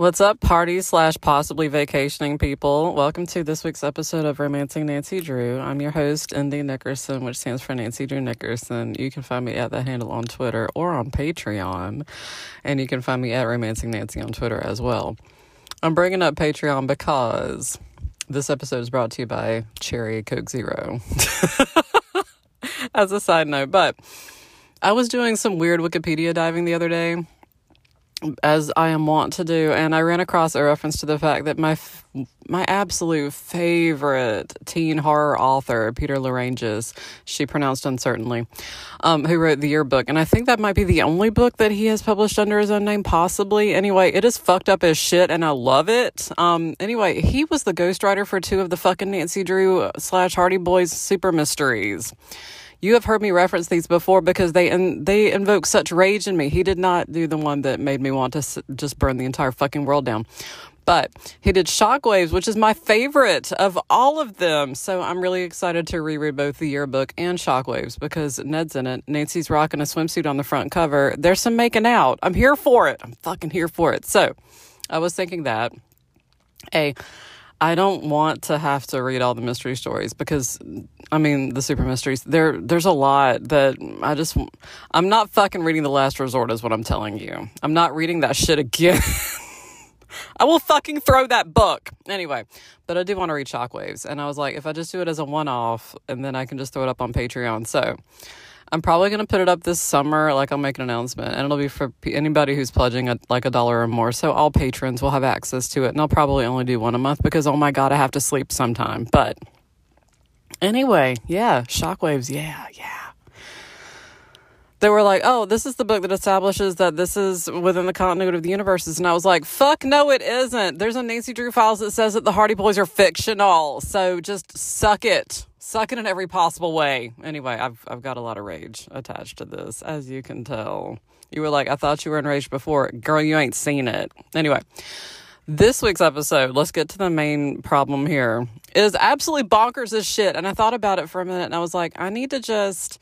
What's up, party slash possibly vacationing people? Welcome to this week's episode of Romancing Nancy Drew. I'm your host, Indy Nickerson, which stands for Nancy Drew Nickerson. You can find me at that handle on Twitter or on Patreon, and you can find me at Romancing Nancy on Twitter as well. I'm bringing up Patreon because this episode is brought to you by Cherry Coke Zero. as a side note, but I was doing some weird Wikipedia diving the other day as I am wont to do, and I ran across a reference to the fact that my f- my absolute favorite teen horror author, Peter Lerangis, she pronounced uncertainly, um, who wrote the yearbook, and I think that might be the only book that he has published under his own name, possibly. Anyway, it is fucked up as shit, and I love it. Um, anyway, he was the ghostwriter for two of the fucking Nancy Drew slash Hardy Boys super mysteries. You have heard me reference these before because they in, they invoke such rage in me. He did not do the one that made me want to just burn the entire fucking world down. But he did Shockwaves, which is my favorite of all of them. So I'm really excited to reread both the yearbook and Shockwaves because Ned's in it. Nancy's rocking a swimsuit on the front cover. There's some making out. I'm here for it. I'm fucking here for it. So I was thinking that. A I don't want to have to read all the mystery stories because I mean the super mysteries there there's a lot that I just I'm not fucking reading the last resort is what I'm telling you. I'm not reading that shit again. I will fucking throw that book. Anyway, but I do want to read Shockwaves and I was like if I just do it as a one off and then I can just throw it up on Patreon. So I'm probably going to put it up this summer. Like, I'll make an announcement, and it'll be for p- anybody who's pledging a, like a dollar or more. So, all patrons will have access to it, and I'll probably only do one a month because, oh my God, I have to sleep sometime. But anyway, yeah, shockwaves, yeah, yeah. They were like, oh, this is the book that establishes that this is within the continuity of the universes. And I was like, fuck, no, it isn't. There's a Nancy Drew Files that says that the Hardy Boys are fictional. So just suck it suck it in every possible way. Anyway, I've I've got a lot of rage attached to this, as you can tell. You were like, I thought you were enraged before. Girl, you ain't seen it. Anyway, this week's episode, let's get to the main problem here, is absolutely bonkers as shit. And I thought about it for a minute and I was like, I need to just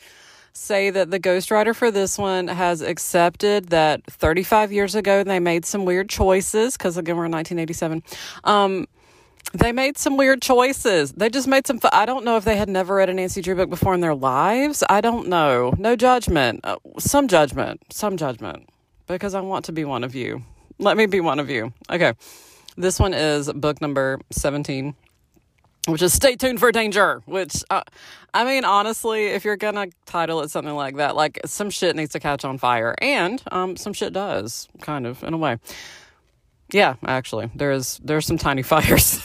say that the ghostwriter for this one has accepted that 35 years ago they made some weird choices because again we're in 1987 um, they made some weird choices. They just made some. I don't know if they had never read a Nancy Drew book before in their lives. I don't know. No judgment. Uh, some judgment. Some judgment. Because I want to be one of you. Let me be one of you. Okay. This one is book number 17, which is Stay Tuned for Danger. Which, uh, I mean, honestly, if you're to title it something like that, like some shit needs to catch on fire. And um, some shit does, kind of, in a way. Yeah, actually, there's there's some tiny fires.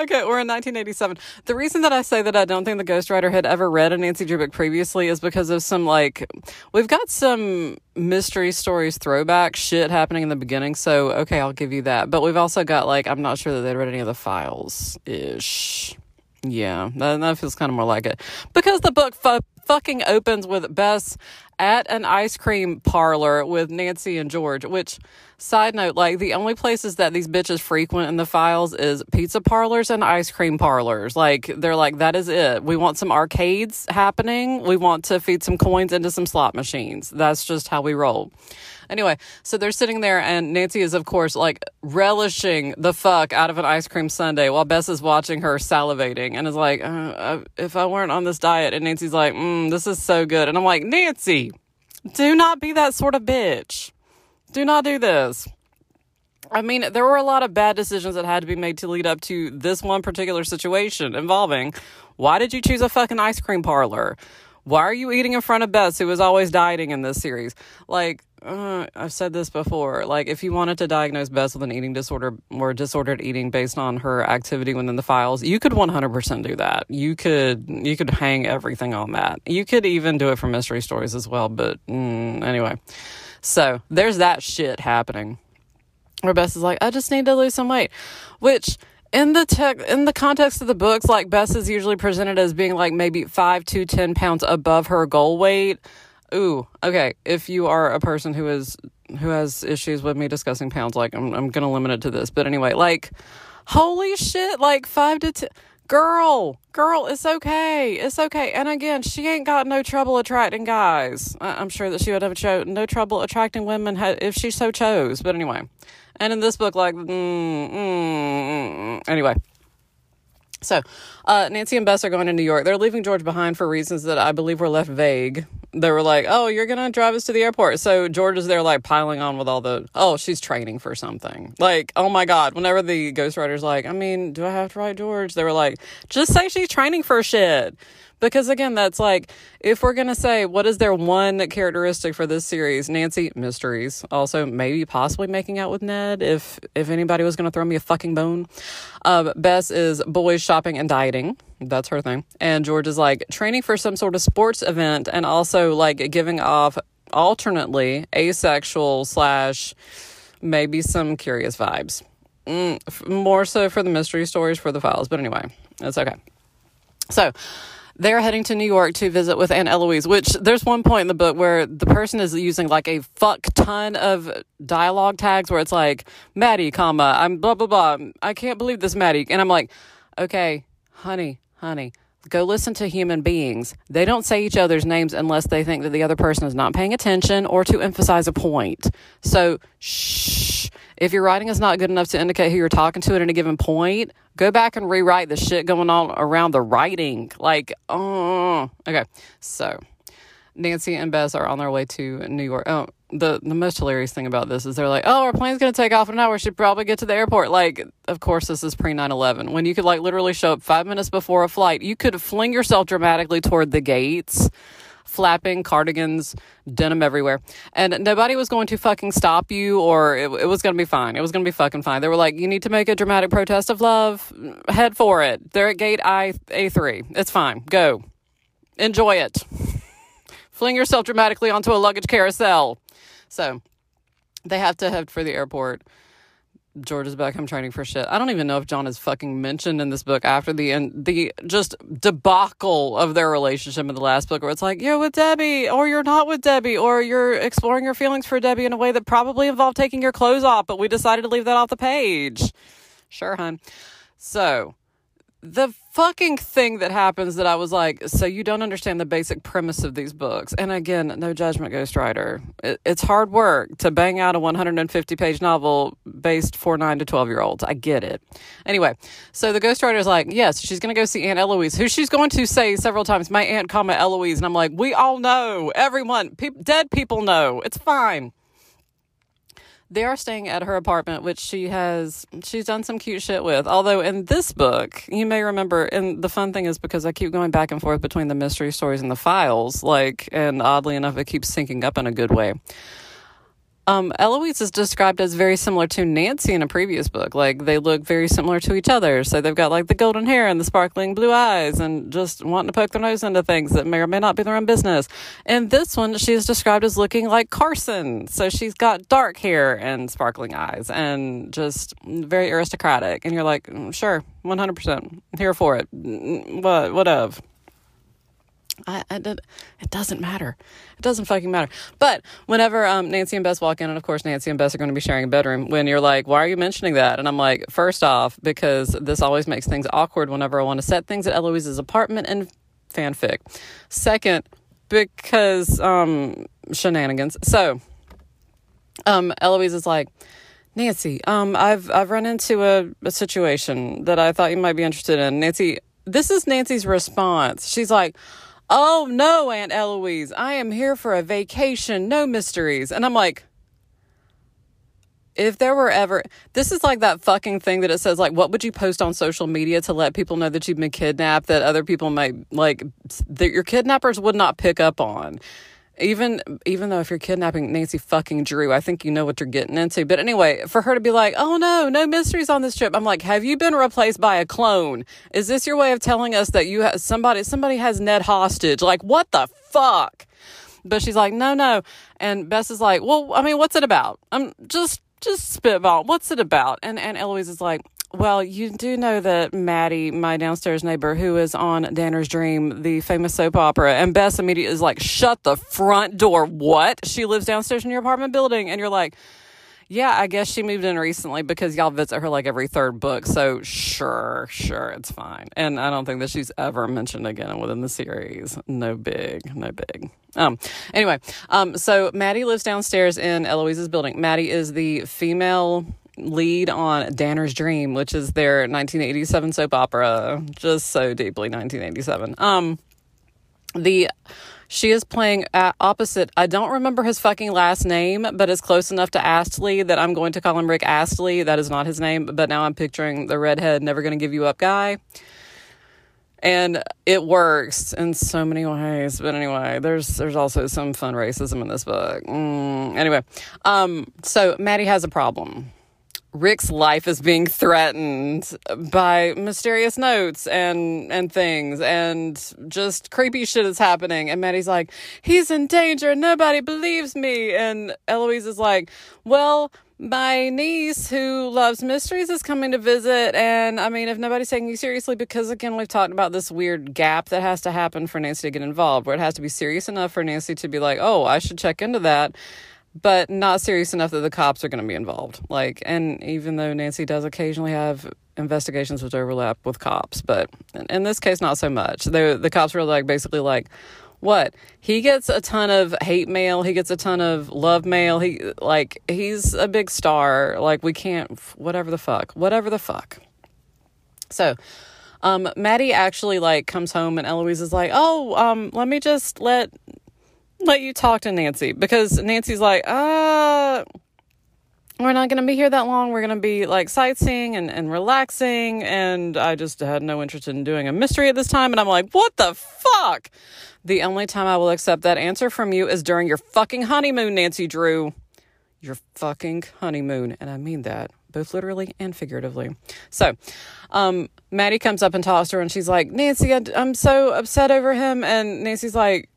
Okay, we're in 1987. The reason that I say that I don't think the ghostwriter had ever read a Nancy Drew book previously is because of some like we've got some mystery stories throwback shit happening in the beginning. So okay, I'll give you that. But we've also got like I'm not sure that they'd read any of the files ish. Yeah, that, that feels kind of more like it because the book fu- fucking opens with Bess at an ice cream parlor with Nancy and George, which side note, like the only places that these bitches frequent in the files is pizza parlors and ice cream parlors. Like they're like, that is it. We want some arcades happening. We want to feed some coins into some slot machines. That's just how we roll. Anyway, so they're sitting there, and Nancy is, of course, like relishing the fuck out of an ice cream sundae while Bess is watching her salivating and is like, uh, uh, if I weren't on this diet. And Nancy's like, mm, this is so good. And I'm like, Nancy, do not be that sort of bitch. Do not do this. I mean, there were a lot of bad decisions that had to be made to lead up to this one particular situation involving why did you choose a fucking ice cream parlor? Why are you eating in front of Bess, who is always dieting in this series? Like, uh, I've said this before. Like, if you wanted to diagnose Bess with an eating disorder or disordered eating based on her activity within the files, you could 100% do that. You could you could hang everything on that. You could even do it for mystery stories as well. But mm, anyway, so there's that shit happening. Where Bess is like, I just need to lose some weight, which in the tech in the context of the books like bess is usually presented as being like maybe five to ten pounds above her goal weight ooh okay if you are a person who is who has issues with me discussing pounds like i'm, I'm gonna limit it to this but anyway like holy shit like five to ten girl, girl, it's okay. It's okay. And again, she ain't got no trouble attracting guys. I- am sure that she would have cho- no trouble attracting women if she so chose. But anyway, and in this book, like, mm, mm, anyway. So, uh, Nancy and Bess are going to New York. They're leaving George behind for reasons that I believe were left vague. They were like, "Oh, you're gonna drive us to the airport." So George is there, like piling on with all the, "Oh, she's training for something." Like, oh my god! Whenever the ghostwriter's like, "I mean, do I have to write George?" They were like, "Just say she's training for shit." Because again, that's like, if we're going to say, what is their one characteristic for this series? Nancy, mysteries. Also, maybe possibly making out with Ned if, if anybody was going to throw me a fucking bone. Uh, Bess is boys shopping and dieting. That's her thing. And George is like training for some sort of sports event and also like giving off alternately asexual slash maybe some curious vibes. Mm, more so for the mystery stories for the files, but anyway, it's okay. So, they're heading to New York to visit with Aunt Eloise, which there's one point in the book where the person is using like a fuck ton of dialogue tags where it's like, Maddie, comma, I'm blah, blah, blah. I can't believe this, Maddie. And I'm like, okay, honey, honey, go listen to human beings. They don't say each other's names unless they think that the other person is not paying attention or to emphasize a point. So, shh. If your writing is not good enough to indicate who you're talking to at any given point, go back and rewrite the shit going on around the writing. Like, oh, okay. So, Nancy and Bess are on their way to New York. Oh, the the most hilarious thing about this is they're like, "Oh, our plane's going to take off in an hour. We should probably get to the airport." Like, of course, this is pre 9/11 when you could like literally show up 5 minutes before a flight. You could fling yourself dramatically toward the gates flapping cardigans, denim everywhere. And nobody was going to fucking stop you or it, it was going to be fine. It was going to be fucking fine. They were like, you need to make a dramatic protest of love. Head for it. They're at gate I, A3. It's fine. Go. Enjoy it. Fling yourself dramatically onto a luggage carousel. So they have to head for the airport. George is back home training for shit. I don't even know if John is fucking mentioned in this book after the end, the just debacle of their relationship in the last book, where it's like you're with Debbie, or you're not with Debbie, or you're exploring your feelings for Debbie in a way that probably involved taking your clothes off, but we decided to leave that off the page. Sure, hun. So the fucking thing that happens that I was like, so you don't understand the basic premise of these books. And again, no judgment, Ghostwriter. It, it's hard work to bang out a 150 page novel based for 9 to 12 year olds. I get it. Anyway, so the Ghostwriter is like, yes, she's going to go see Aunt Eloise, who she's going to say several times, my Aunt, comma, Eloise. And I'm like, we all know. Everyone, pe- dead people know. It's fine they are staying at her apartment, which she has she's done some cute shit with. Although in this book, you may remember, and the fun thing is because I keep going back and forth between the mystery stories and the files, like, and oddly enough, it keeps syncing up in a good way. Um, Eloise is described as very similar to Nancy in a previous book. Like they look very similar to each other. So they've got like the golden hair and the sparkling blue eyes and just wanting to poke their nose into things that may or may not be their own business. And this one, she is described as looking like Carson. So she's got dark hair and sparkling eyes and just very aristocratic. And you're like, mm, sure, 100%. here for it. Mm, what, what of? I, I did, it doesn't matter. It doesn't fucking matter. But whenever um, Nancy and Bess walk in, and of course Nancy and Bess are going to be sharing a bedroom, when you're like, "Why are you mentioning that?" and I'm like, first off, because this always makes things awkward whenever I want to set things at Eloise's apartment in fanfic. Second, because um, shenanigans. So, um, Eloise is like. Nancy, um, I've I've run into a, a situation that I thought you might be interested in. Nancy, this is Nancy's response. She's like, Oh no, Aunt Eloise, I am here for a vacation, no mysteries. And I'm like, if there were ever this is like that fucking thing that it says like what would you post on social media to let people know that you've been kidnapped that other people might like that your kidnappers would not pick up on even even though if you're kidnapping Nancy fucking Drew, I think you know what you're getting into. But anyway, for her to be like, "Oh no, no mysteries on this trip," I'm like, "Have you been replaced by a clone? Is this your way of telling us that you have somebody somebody has Ned hostage? Like what the fuck?" But she's like, "No, no," and Bess is like, "Well, I mean, what's it about? I'm just just spitball. What's it about?" And and Eloise is like, well, you do know that Maddie, my downstairs neighbor, who is on Danner's Dream, the famous soap opera, and Bess immediately is like, shut the front door. What? She lives downstairs in your apartment building. And you're like, yeah, I guess she moved in recently because y'all visit her like every third book. So sure, sure, it's fine. And I don't think that she's ever mentioned again within the series. No big, no big. Um, anyway, um, so Maddie lives downstairs in Eloise's building. Maddie is the female lead on Danner's Dream, which is their 1987 soap opera. Just so deeply 1987. Um, the she is playing opposite. I don't remember his fucking last name, but it's close enough to Astley that I'm going to call him Rick Astley. That is not his name, but now I'm picturing the redhead, never to give you up guy. And it works in so many ways. But anyway, there's there's also some fun racism in this book. Mm, anyway, um, so Maddie has a problem. Rick's life is being threatened by mysterious notes and and things and just creepy shit is happening. And Maddie's like he's in danger. Nobody believes me. And Eloise is like well my niece who loves mysteries is coming to visit. And I mean if nobody's taking you seriously because again we've talked about this weird gap that has to happen for Nancy to get involved where it has to be serious enough for Nancy to be like oh I should check into that but not serious enough that the cops are going to be involved. Like, and even though Nancy does occasionally have investigations which overlap with cops, but in this case, not so much. The the cops were like basically like, what he gets a ton of hate mail, he gets a ton of love mail. He like he's a big star. Like we can't whatever the fuck, whatever the fuck. So. Um, Maddie actually like comes home and Eloise is like, "Oh, um, let me just let let you talk to Nancy because Nancy's like, uh, we're not going to be here that long. We're going to be like sightseeing and, and relaxing. And I just had no interest in doing a mystery at this time. And I'm like, what the fuck? The only time I will accept that answer from you is during your fucking honeymoon, Nancy Drew. Your fucking honeymoon. And I mean that both literally and figuratively. So, um, Maddie comes up and talks to her and she's like, Nancy, I'm so upset over him. And Nancy's like,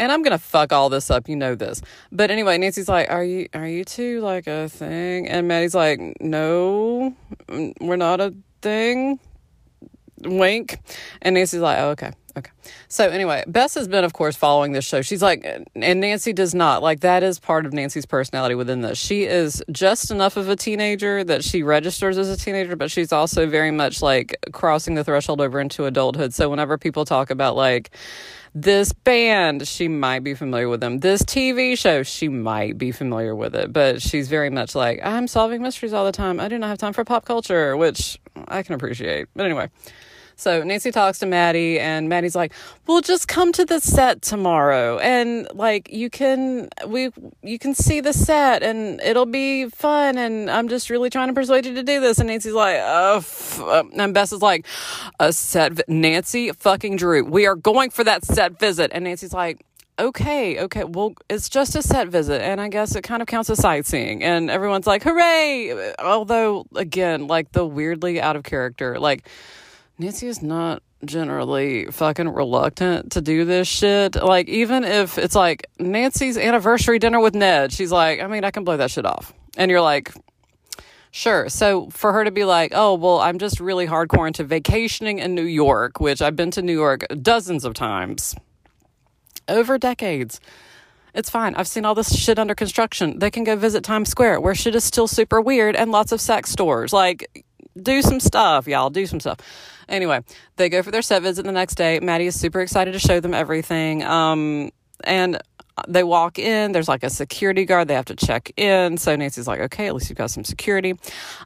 and I'm gonna fuck all this up, you know this. But anyway, Nancy's like, "Are you are you two like a thing?" And Maddie's like, "No, we're not a thing." Wink. And Nancy's like, "Oh, okay." Okay. So anyway, Bess has been, of course, following this show. She's like, and Nancy does not. Like, that is part of Nancy's personality within this. She is just enough of a teenager that she registers as a teenager, but she's also very much like crossing the threshold over into adulthood. So whenever people talk about like this band, she might be familiar with them. This TV show, she might be familiar with it, but she's very much like, I'm solving mysteries all the time. I do not have time for pop culture, which I can appreciate. But anyway. So Nancy talks to Maddie, and Maddie's like, "We'll just come to the set tomorrow, and like you can we you can see the set, and it'll be fun. And I'm just really trying to persuade you to do this." And Nancy's like, "Oh," and Bess is like, "A set, vi- Nancy fucking Drew, we are going for that set visit." And Nancy's like, okay, okay, well, it's just a set visit, and I guess it kind of counts as sightseeing. And everyone's like, hooray! Although, again, like the weirdly out of character, like Nancy is not generally fucking reluctant to do this shit. Like, even if it's like Nancy's anniversary dinner with Ned, she's like, I mean, I can blow that shit off. And you're like, sure. So for her to be like, oh, well, I'm just really hardcore into vacationing in New York, which I've been to New York dozens of times over decades. It's fine. I've seen all this shit under construction. They can go visit Times Square where shit is still super weird and lots of sex stores. Like, do some stuff, y'all. Do some stuff. Anyway, they go for their set visit the next day. Maddie is super excited to show them everything. Um, and they walk in, there's like a security guard, they have to check in. So Nancy's like, okay, at least you've got some security.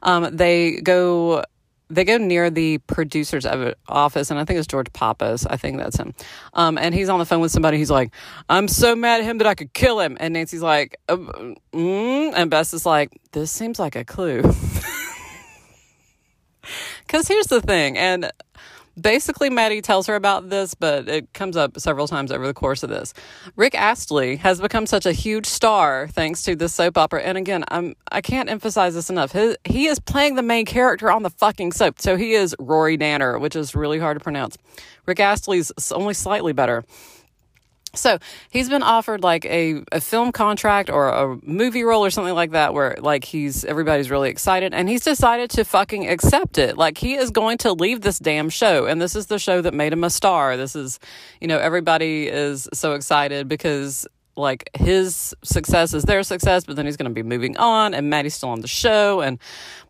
Um, they go they go near the producer's office, and I think it's George Pappas. I think that's him. Um, and he's on the phone with somebody. He's like, "I'm so mad at him that I could kill him." And Nancy's like, uh, mm, and Bess is like, "This seems like a clue." Because here's the thing, and basically Maddie tells her about this, but it comes up several times over the course of this. Rick Astley has become such a huge star thanks to this soap opera, and again, I'm I can't emphasize this enough. His, he is playing the main character on the fucking soap, so he is Rory Danner, which is really hard to pronounce. Rick Astley's only slightly better. So he's been offered like a, a film contract or a movie role or something like that where like he's everybody's really excited and he's decided to fucking accept it. Like he is going to leave this damn show and this is the show that made him a star. This is, you know, everybody is so excited because like his success is their success, but then he's going to be moving on, and Maddie's still on the show, and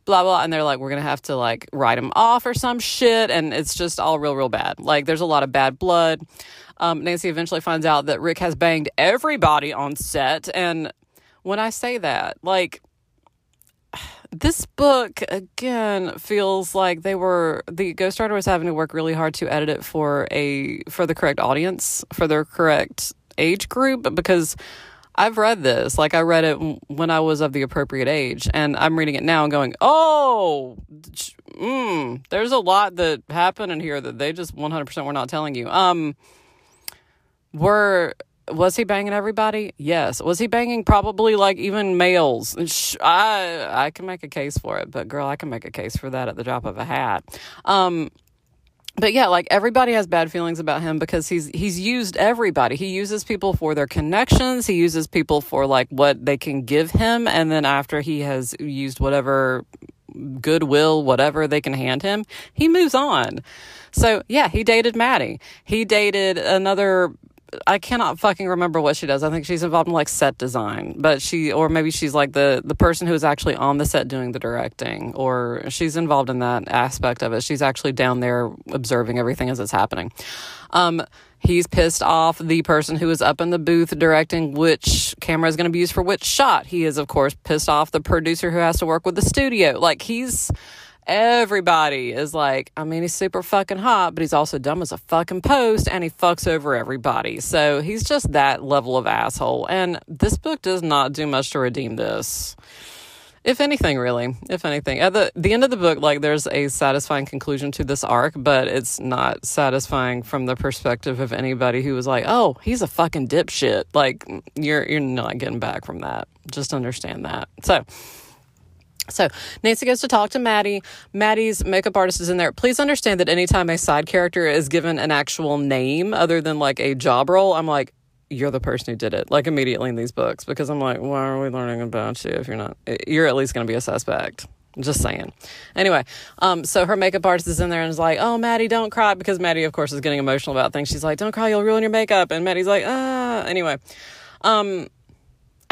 blah blah. And they're like, we're going to have to like write him off or some shit, and it's just all real, real bad. Like there's a lot of bad blood. Um, Nancy eventually finds out that Rick has banged everybody on set, and when I say that, like this book again feels like they were the ghost writer was having to work really hard to edit it for a for the correct audience for their correct age group because I've read this like I read it when I was of the appropriate age and I'm reading it now and going oh mm, there's a lot that happened in here that they just 100% were not telling you um were was he banging everybody? Yes. Was he banging probably like even males? I I can make a case for it, but girl, I can make a case for that at the drop of a hat. Um, but yeah, like everybody has bad feelings about him because he's he's used everybody. He uses people for their connections. He uses people for like what they can give him, and then after he has used whatever goodwill, whatever they can hand him, he moves on. So yeah, he dated Maddie. He dated another I cannot fucking remember what she does. I think she's involved in like set design, but she or maybe she's like the the person who is actually on the set doing the directing, or she's involved in that aspect of it. She's actually down there observing everything as it's happening. Um, he's pissed off the person who is up in the booth directing which camera is going to be used for which shot. He is of course pissed off the producer who has to work with the studio. Like he's everybody is like, I mean, he's super fucking hot, but he's also dumb as a fucking post and he fucks over everybody. So he's just that level of asshole. And this book does not do much to redeem this. If anything, really, if anything, at the the end of the book, like there's a satisfying conclusion to this arc, but it's not satisfying from the perspective of anybody who was like, "Oh, he's a fucking dipshit." Like you're you're not getting back from that. Just understand that. So, so Nancy goes to talk to Maddie. Maddie's makeup artist is in there. Please understand that anytime a side character is given an actual name other than like a job role, I'm like, you're the person who did it, like immediately in these books, because I'm like, why are we learning about you if you're not, you're at least going to be a suspect. Just saying. Anyway, um, so her makeup artist is in there and is like, "Oh, Maddie, don't cry," because Maddie, of course, is getting emotional about things. She's like, "Don't cry, you'll ruin your makeup," and Maddie's like, "Ah." Anyway, um,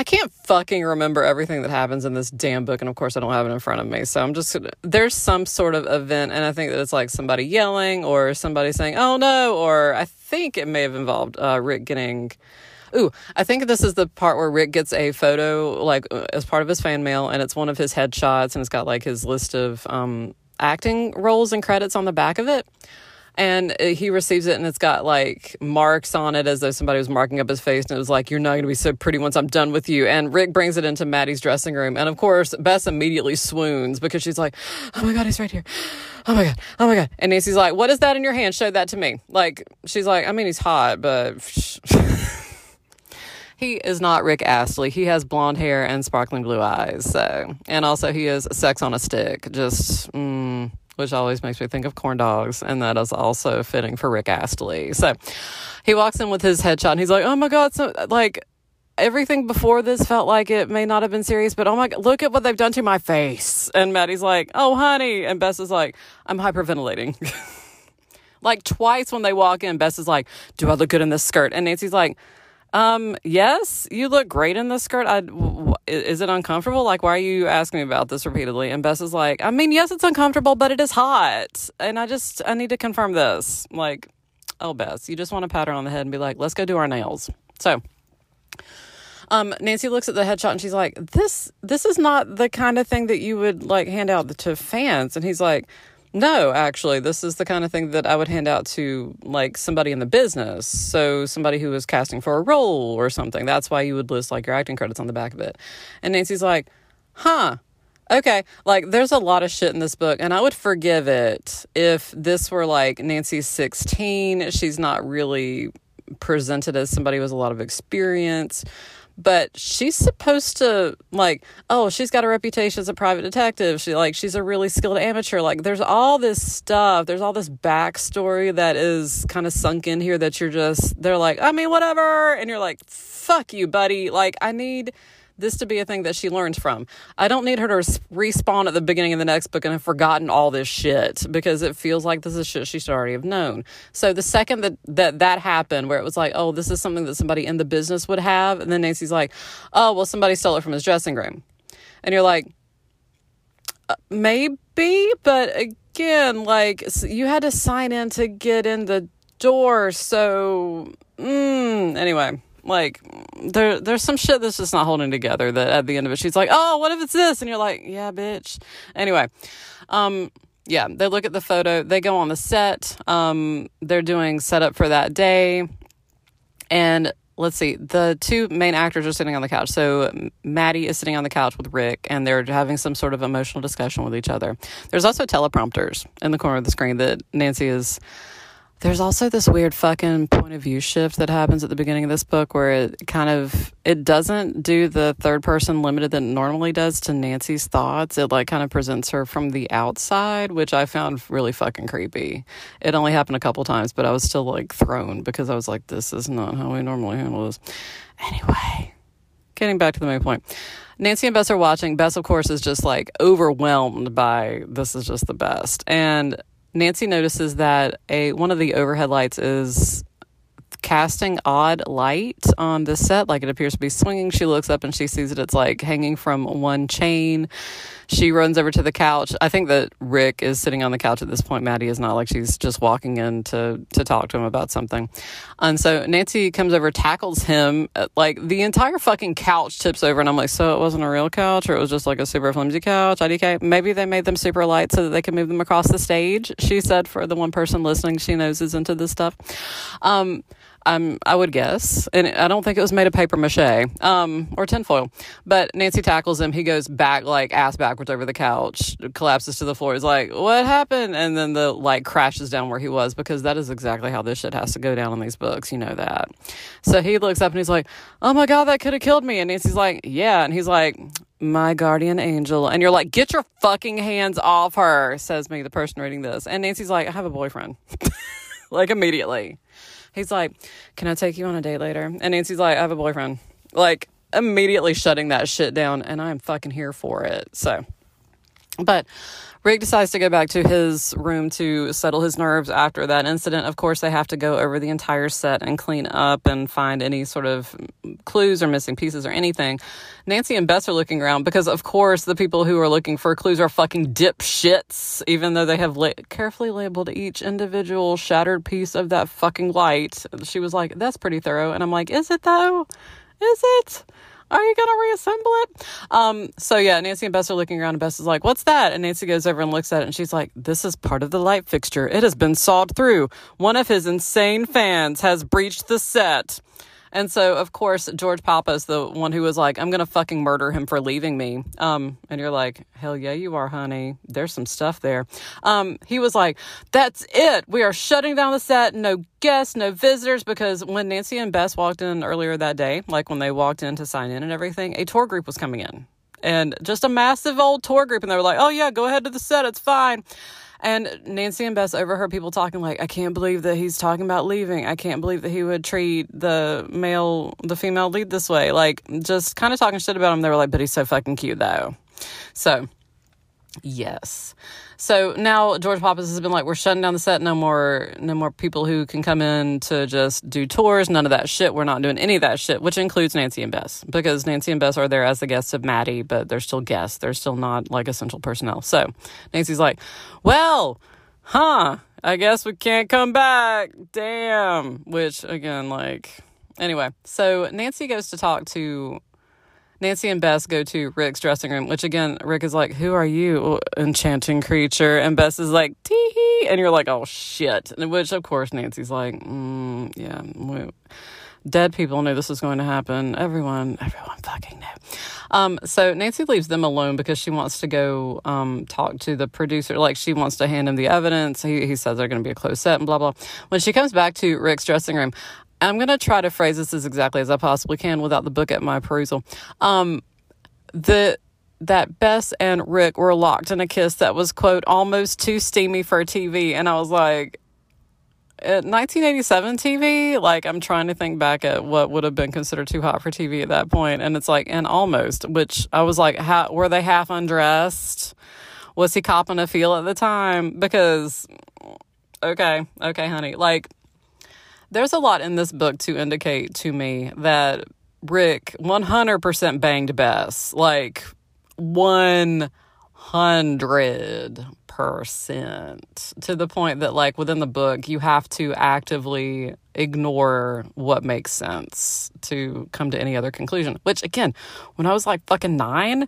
I can't fucking remember everything that happens in this damn book, and of course, I don't have it in front of me. So I'm just there's some sort of event, and I think that it's like somebody yelling or somebody saying "Oh no," or I think it may have involved uh, Rick getting. Ooh, I think this is the part where Rick gets a photo, like uh, as part of his fan mail, and it's one of his headshots, and it's got like his list of um, acting roles and credits on the back of it and he receives it and it's got like marks on it as though somebody was marking up his face. And it was like you're not going to be so pretty once i'm done with you. And rick brings it into maddie's dressing room. And of course bess immediately swoons because she's like oh my god he's right here. Oh my god. Oh my god. And nancy's like what is that in your hand? Show that to me. Like she's like i mean he's hot but he is not Rick Astley. He has blonde hair and sparkling blue eyes. So, and also he is sex on a stick. Just, mm, which always makes me think of corn dogs, and that is also fitting for Rick Astley. So he walks in with his headshot, and he's like, "Oh my god!" So like everything before this felt like it may not have been serious, but oh my god, look at what they've done to my face. And Maddie's like, "Oh honey," and Bess is like, "I'm hyperventilating." like twice when they walk in, Bess is like, "Do I look good in this skirt?" And Nancy's like. Um, yes, you look great in this skirt. I, w- is it uncomfortable? Like, why are you asking me about this repeatedly? And Bess is like, I mean, yes, it's uncomfortable, but it is hot. And I just, I need to confirm this. Like, oh, Bess, you just want to pat her on the head and be like, let's go do our nails. So, um, Nancy looks at the headshot and she's like, this, this is not the kind of thing that you would like hand out to fans. And he's like, no, actually, this is the kind of thing that I would hand out to like somebody in the business. So somebody who was casting for a role or something. That's why you would list like your acting credits on the back of it. And Nancy's like, huh. Okay, like there's a lot of shit in this book, and I would forgive it if this were like Nancy's 16. She's not really presented as somebody with a lot of experience but she's supposed to like oh she's got a reputation as a private detective. She like she's a really skilled amateur. Like there's all this stuff. There's all this backstory that is kind of sunk in here that you're just they're like i mean whatever. And you're like fuck you buddy. Like i need this to be a thing that she learns from. I don't need her to respawn at the beginning of the next book and have forgotten all this shit because it feels like this is shit she should already have known. So the second that that, that happened, where it was like, oh, this is something that somebody in the business would have, and then Nancy's like, oh, well, somebody stole it from his dressing room. And you're like, uh, maybe, but again, like you had to sign in to get in the door. So, mm, anyway, like there, there's some shit that's just not holding together. That at the end of it, she's like, "Oh, what if it's this?" And you're like, "Yeah, bitch." Anyway, um, yeah, they look at the photo. They go on the set. Um, they're doing setup for that day, and let's see, the two main actors are sitting on the couch. So Maddie is sitting on the couch with Rick, and they're having some sort of emotional discussion with each other. There's also teleprompters in the corner of the screen that Nancy is there's also this weird fucking point of view shift that happens at the beginning of this book where it kind of it doesn't do the third person limited that normally does to Nancy's thoughts. It like kind of presents her from the outside, which I found really fucking creepy. It only happened a couple times, but I was still like thrown because I was like, this is not how we normally handle this. Anyway, getting back to the main point. Nancy and Bess are watching. Bess, of course, is just like overwhelmed by this is just the best. And Nancy notices that a one of the overhead lights is casting odd light on the set, like it appears to be swinging. She looks up and she sees that it's like hanging from one chain. She runs over to the couch. I think that Rick is sitting on the couch at this point. Maddie is not like she's just walking in to to talk to him about something. And so Nancy comes over, tackles him. Like the entire fucking couch tips over, and I'm like, so it wasn't a real couch, or it was just like a super flimsy couch. IDK. Maybe they made them super light so that they can move them across the stage. She said for the one person listening, she knows is into this stuff. Um, um, I would guess, and I don't think it was made of paper mache um, or tinfoil. But Nancy tackles him. He goes back, like ass backwards over the couch, collapses to the floor. He's like, "What happened?" And then the light crashes down where he was because that is exactly how this shit has to go down in these books. You know that. So he looks up and he's like, "Oh my god, that could have killed me." And Nancy's like, "Yeah," and he's like, my guardian angel. And you're like, get your fucking hands off her, says me, the person reading this. And Nancy's like, I have a boyfriend. like immediately. He's like, Can I take you on a date later? And Nancy's like, I have a boyfriend. Like, immediately shutting that shit down, and I'm fucking here for it. So, but Rick decides to go back to his room to settle his nerves after that incident. Of course, they have to go over the entire set and clean up and find any sort of clues or missing pieces or anything. Nancy and Bess are looking around because, of course, the people who are looking for clues are fucking dipshits, even though they have la- carefully labeled each individual shattered piece of that fucking light. She was like, that's pretty thorough. And I'm like, is it though? Is it? Are you gonna reassemble it? Um, so yeah, Nancy and Bess are looking around, and Bess is like, "What's that?" And Nancy goes over and looks at it, and she's like, "This is part of the light fixture. It has been sawed through. One of his insane fans has breached the set." And so, of course, George Papa's the one who was like, I'm going to fucking murder him for leaving me. Um, and you're like, hell yeah, you are, honey. There's some stuff there. Um, he was like, that's it. We are shutting down the set. No guests, no visitors. Because when Nancy and Bess walked in earlier that day, like when they walked in to sign in and everything, a tour group was coming in. And just a massive old tour group. And they were like, oh yeah, go ahead to the set. It's fine. And Nancy and Bess overheard people talking like, I can't believe that he's talking about leaving. I can't believe that he would treat the male, the female lead this way. Like, just kind of talking shit about him. They were like, but he's so fucking cute though. So, yes. So now George Pappas has been like, we're shutting down the set. No more, no more people who can come in to just do tours. None of that shit. We're not doing any of that shit, which includes Nancy and Bess because Nancy and Bess are there as the guests of Maddie, but they're still guests. They're still not like essential personnel. So Nancy's like, well, huh? I guess we can't come back. Damn. Which again, like, anyway. So Nancy goes to talk to Nancy and Bess go to Rick's dressing room, which again, Rick is like, Who are you, enchanting creature? And Bess is like, Tee hee. And you're like, Oh shit. Which, of course, Nancy's like, mm, Yeah, we, dead people knew this was going to happen. Everyone, everyone fucking knew. Um, so Nancy leaves them alone because she wants to go um, talk to the producer. Like she wants to hand him the evidence. He, he says they're going to be a close set and blah, blah. When she comes back to Rick's dressing room, I'm going to try to phrase this as exactly as I possibly can without the book at my perusal. Um, the that Bess and Rick were locked in a kiss that was quote almost too steamy for TV, and I was like, at 1987 TV, like I'm trying to think back at what would have been considered too hot for TV at that point, and it's like, and almost, which I was like, how, were they half undressed? Was he copping a feel at the time? Because, okay, okay, honey, like, there's a lot in this book to indicate to me that Rick 100% banged Bess, like, 100 percent to the point that like within the book you have to actively ignore what makes sense to come to any other conclusion which again when i was like fucking nine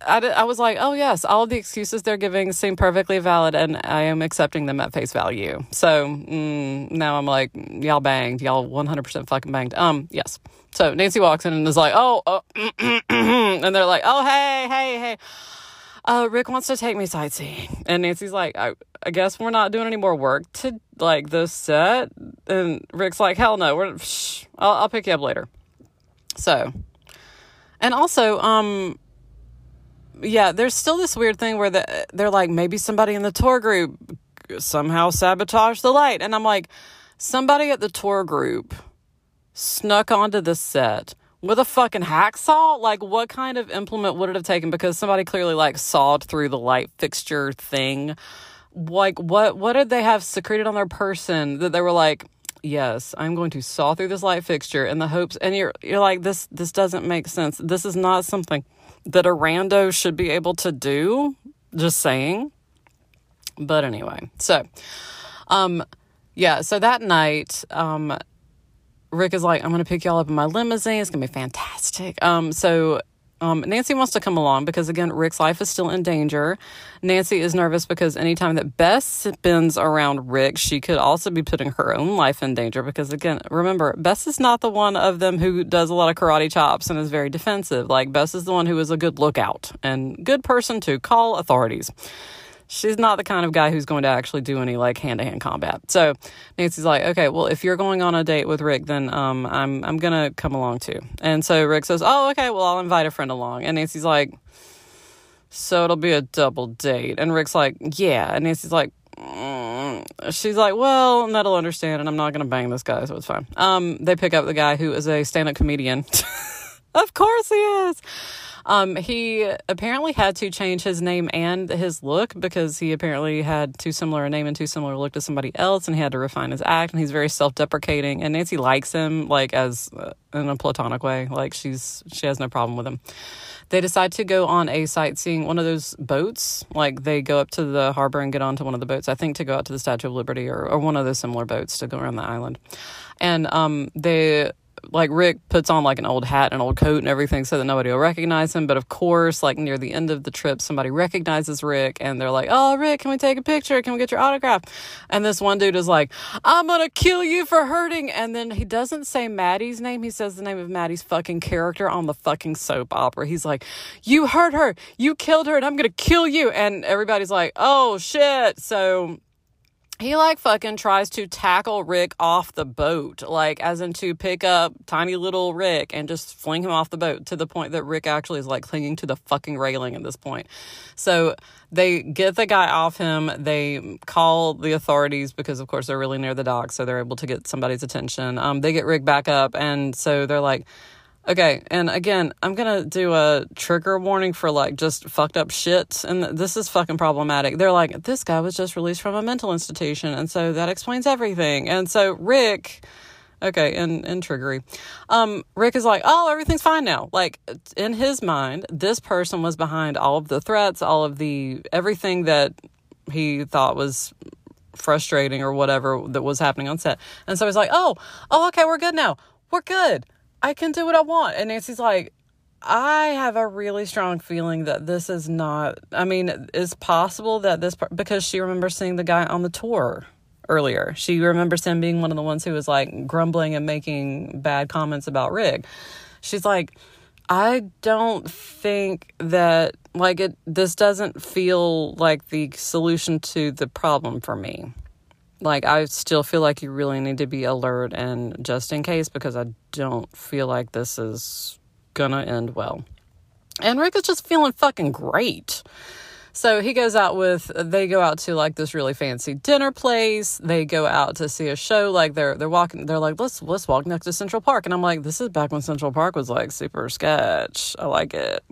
I, I was like, oh, yes, all the excuses they're giving seem perfectly valid, and I am accepting them at face value. So mm, now I'm like, y'all banged. Y'all 100% fucking banged. Um, yes. So Nancy walks in and is like, oh, uh, and they're like, oh, hey, hey, hey uh, Rick wants to take me sightseeing. And Nancy's like, I, I guess we're not doing any more work to like the set. And Rick's like, hell no, we're, I'll, I'll pick you up later. So, and also, um, yeah, there's still this weird thing where the, they're like, maybe somebody in the tour group somehow sabotaged the light. And I'm like, somebody at the tour group snuck onto the set with a fucking hacksaw? Like what kind of implement would it have taken? Because somebody clearly like sawed through the light fixture thing. Like what what did they have secreted on their person that they were like yes i'm going to saw through this light fixture in the hopes and you're you're like this this doesn't make sense. This is not something that a rando should be able to do just saying but anyway so um yeah so that night um Rick is like, I'm to pick y'all up in my limousine. It's to be fantastic. Um, so um, Nancy wants to come along because, again, Rick's life is still in danger. Nancy is nervous because anytime that Bess spins around Rick, she could also be putting her own life in danger. Because, again, remember, Bess is not the one of them who does a lot of karate chops and is very defensive. Like, Bess is the one who is a good lookout and good person to call authorities she's not the kind of guy who's going to actually do any like hand to hand combat. So Nancy's like, okay, well, if you're going on a date with Rick, then um, I'm I'm gonna come along too. And so Rick says, oh, okay, well, I'll invite a friend along. And Nancy's like, so it'll be a double date. And Rick's like, yeah. And Nancy's like. Mm. She's like, well, Ned'll understand, and I'm not gonna bang this guy, so it's fine. Um, they pick up the guy who is a stand-up comedian. of course he is. Um, he apparently had to change his name and his look because he apparently had too similar a name and too similar a look to somebody else, and he had to refine his act. And he's very self-deprecating. And Nancy likes him like as uh, in a platonic way, like she's she has no problem with him. They decide to go on a sightseeing one of those boats. Like they go up to the harbor and get onto one of the boats. I think to go out to the Statue of Liberty or, or one of those similar boats to go around the island. And um, they like Rick puts on like an old hat and an old coat and everything so that nobody will recognize him. But of course, like near the end of the trip, somebody recognizes Rick and they're like, Oh, Rick, can we take a picture? Can we get your autograph? And this one dude is like, I'm gonna kill you for hurting. And then he doesn't say Maddie's name. He says the name of Maddie's fucking character on the fucking soap opera. He's like, You hurt her. You killed her and I'm gonna kill you. And everybody's like, Oh shit. So he like fucking tries to tackle Rick off the boat, like as in to pick up tiny little Rick and just fling him off the boat to the point that Rick actually is like clinging to the fucking railing at this point. So they get the guy off him. They call the authorities because, of course, they're really near the dock, so they're able to get somebody's attention. Um, they get Rick back up, and so they're like, Okay, and again, I'm gonna do a trigger warning for like just fucked up shit, and this is fucking problematic. They're like, this guy was just released from a mental institution, and so that explains everything. And so Rick, okay, and and triggery, um, Rick is like, oh, everything's fine now. Like in his mind, this person was behind all of the threats, all of the everything that he thought was frustrating or whatever that was happening on set. And so he's like, oh, oh, okay, we're good now. We're good. I can do what I want. And Nancy's like, I have a really strong feeling that this is not. I mean, it's possible that this because she remembers seeing the guy on the tour earlier. She remembers him being one of the ones who was like grumbling and making bad comments about Rick. She's like, I don't think that like it. This doesn't feel like the solution to the problem for me like I still feel like you really need to be alert and just in case because I don't feel like this is gonna end well. And Rick is just feeling fucking great. So he goes out with they go out to like this really fancy dinner place. They go out to see a show. Like they're they're walking. They're like let's let's walk next to Central Park. And I'm like this is back when Central Park was like super sketch. I like it.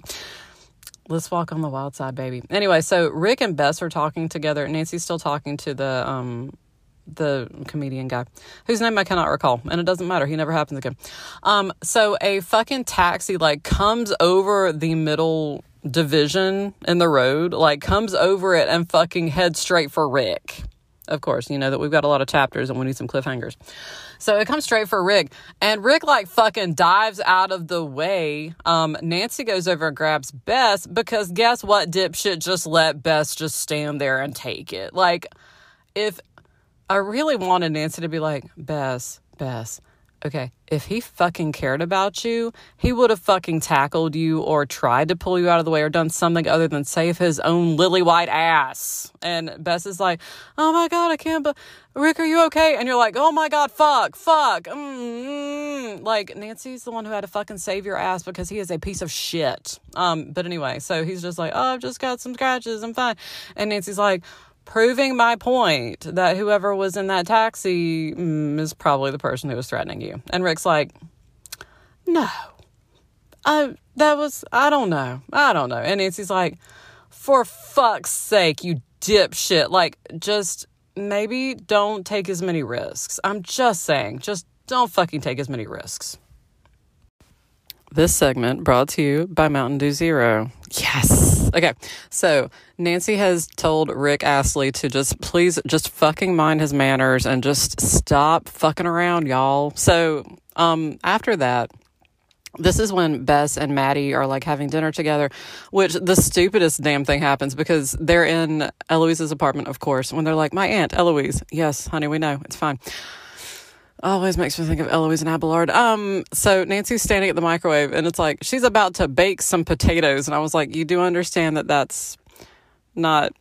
Let's walk on the wild side, baby. Anyway, so Rick and Bess are talking together. Nancy's still talking to the um the comedian guy whose name I cannot recall, and it doesn't matter. He never happens again. Um, so a fucking taxi like comes over the middle division in the road, like comes over it and fucking heads straight for Rick. Of course, you know that we've got a lot of chapters and we need some cliffhangers. So it comes straight for Rick, and Rick like fucking dives out of the way. Um, Nancy goes over and grabs Bess because guess what, dipshit? Just let Bess just stand there and take it. Like, if I really wanted Nancy to be like, Bess, Bess, okay, if he fucking cared about you, he would have fucking tackled you or tried to pull you out of the way or done something other than save his own lily white ass. And Bess is like, oh my God, I can't, but Rick, are you okay? And you're like, oh my God, fuck, fuck. Mm-hmm. Like, Nancy's the one who had to fucking save your ass because he is a piece of shit. Um, but anyway, so he's just like, oh, I've just got some scratches, I'm fine. And Nancy's like, proving my point that whoever was in that taxi mm, is probably the person who was threatening you. And Rick's like, no, I, that was, I don't know. I don't know. And Nancy's like, for fuck's sake, you dipshit. Like, just maybe don't take as many risks. I'm just saying, just don't fucking take as many risks. This segment brought to you by Mountain Dew Zero. Yes. Okay. So Nancy has told Rick Astley to just please just fucking mind his manners and just stop fucking around, y'all. So um after that, this is when Bess and Maddie are like having dinner together, which the stupidest damn thing happens because they're in Eloise's apartment, of course, when they're like, My aunt, Eloise. Yes, honey, we know. It's fine always makes me think of Eloise and Abelard. Um, so Nancy's standing at the microwave and it's like she's about to bake some potatoes, and I was like, you do understand that that's not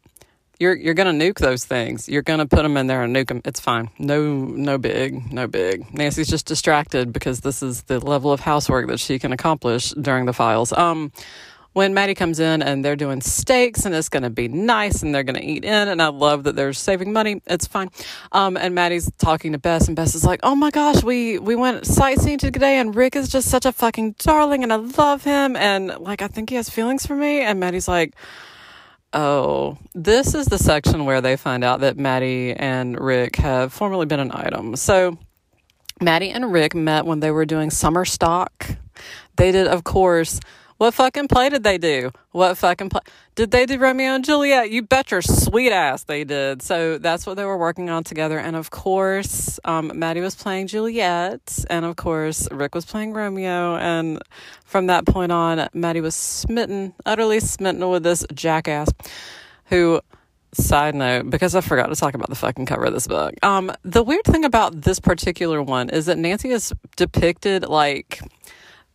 you're you're gonna nuke those things. You're gonna put them in there and nuke them. It's fine. No no big no big. Nancy's just distracted because this is the level of housework that she can accomplish during the files. Um when Maddie comes in and they're doing steaks and it's going to be nice and they're going to eat in. And I love that they're saving money. It's fine. Um, and Maddie's talking to Bess and Bess is like, Oh my gosh, we, we went sightseeing today and Rick is just such a fucking darling and I love him. And like, I think he has feelings for me. And Maddie's like, Oh, this is the section where they find out that Maddie and Rick have formerly been an item. So Maddie and Rick met when they were doing summer stock. They did, of course, what fucking play did they do? What fucking play? Did they do Romeo and Juliet? You bet your sweet ass they did. So that's what they were working on together. And of course, um, Maddie was playing Juliet. And of course, Rick was playing Romeo. And from that point on, Maddie was smitten, utterly smitten with this jackass who side note because i forgot to talk about the fucking cover of this book um the weird thing about this particular one is that nancy is depicted like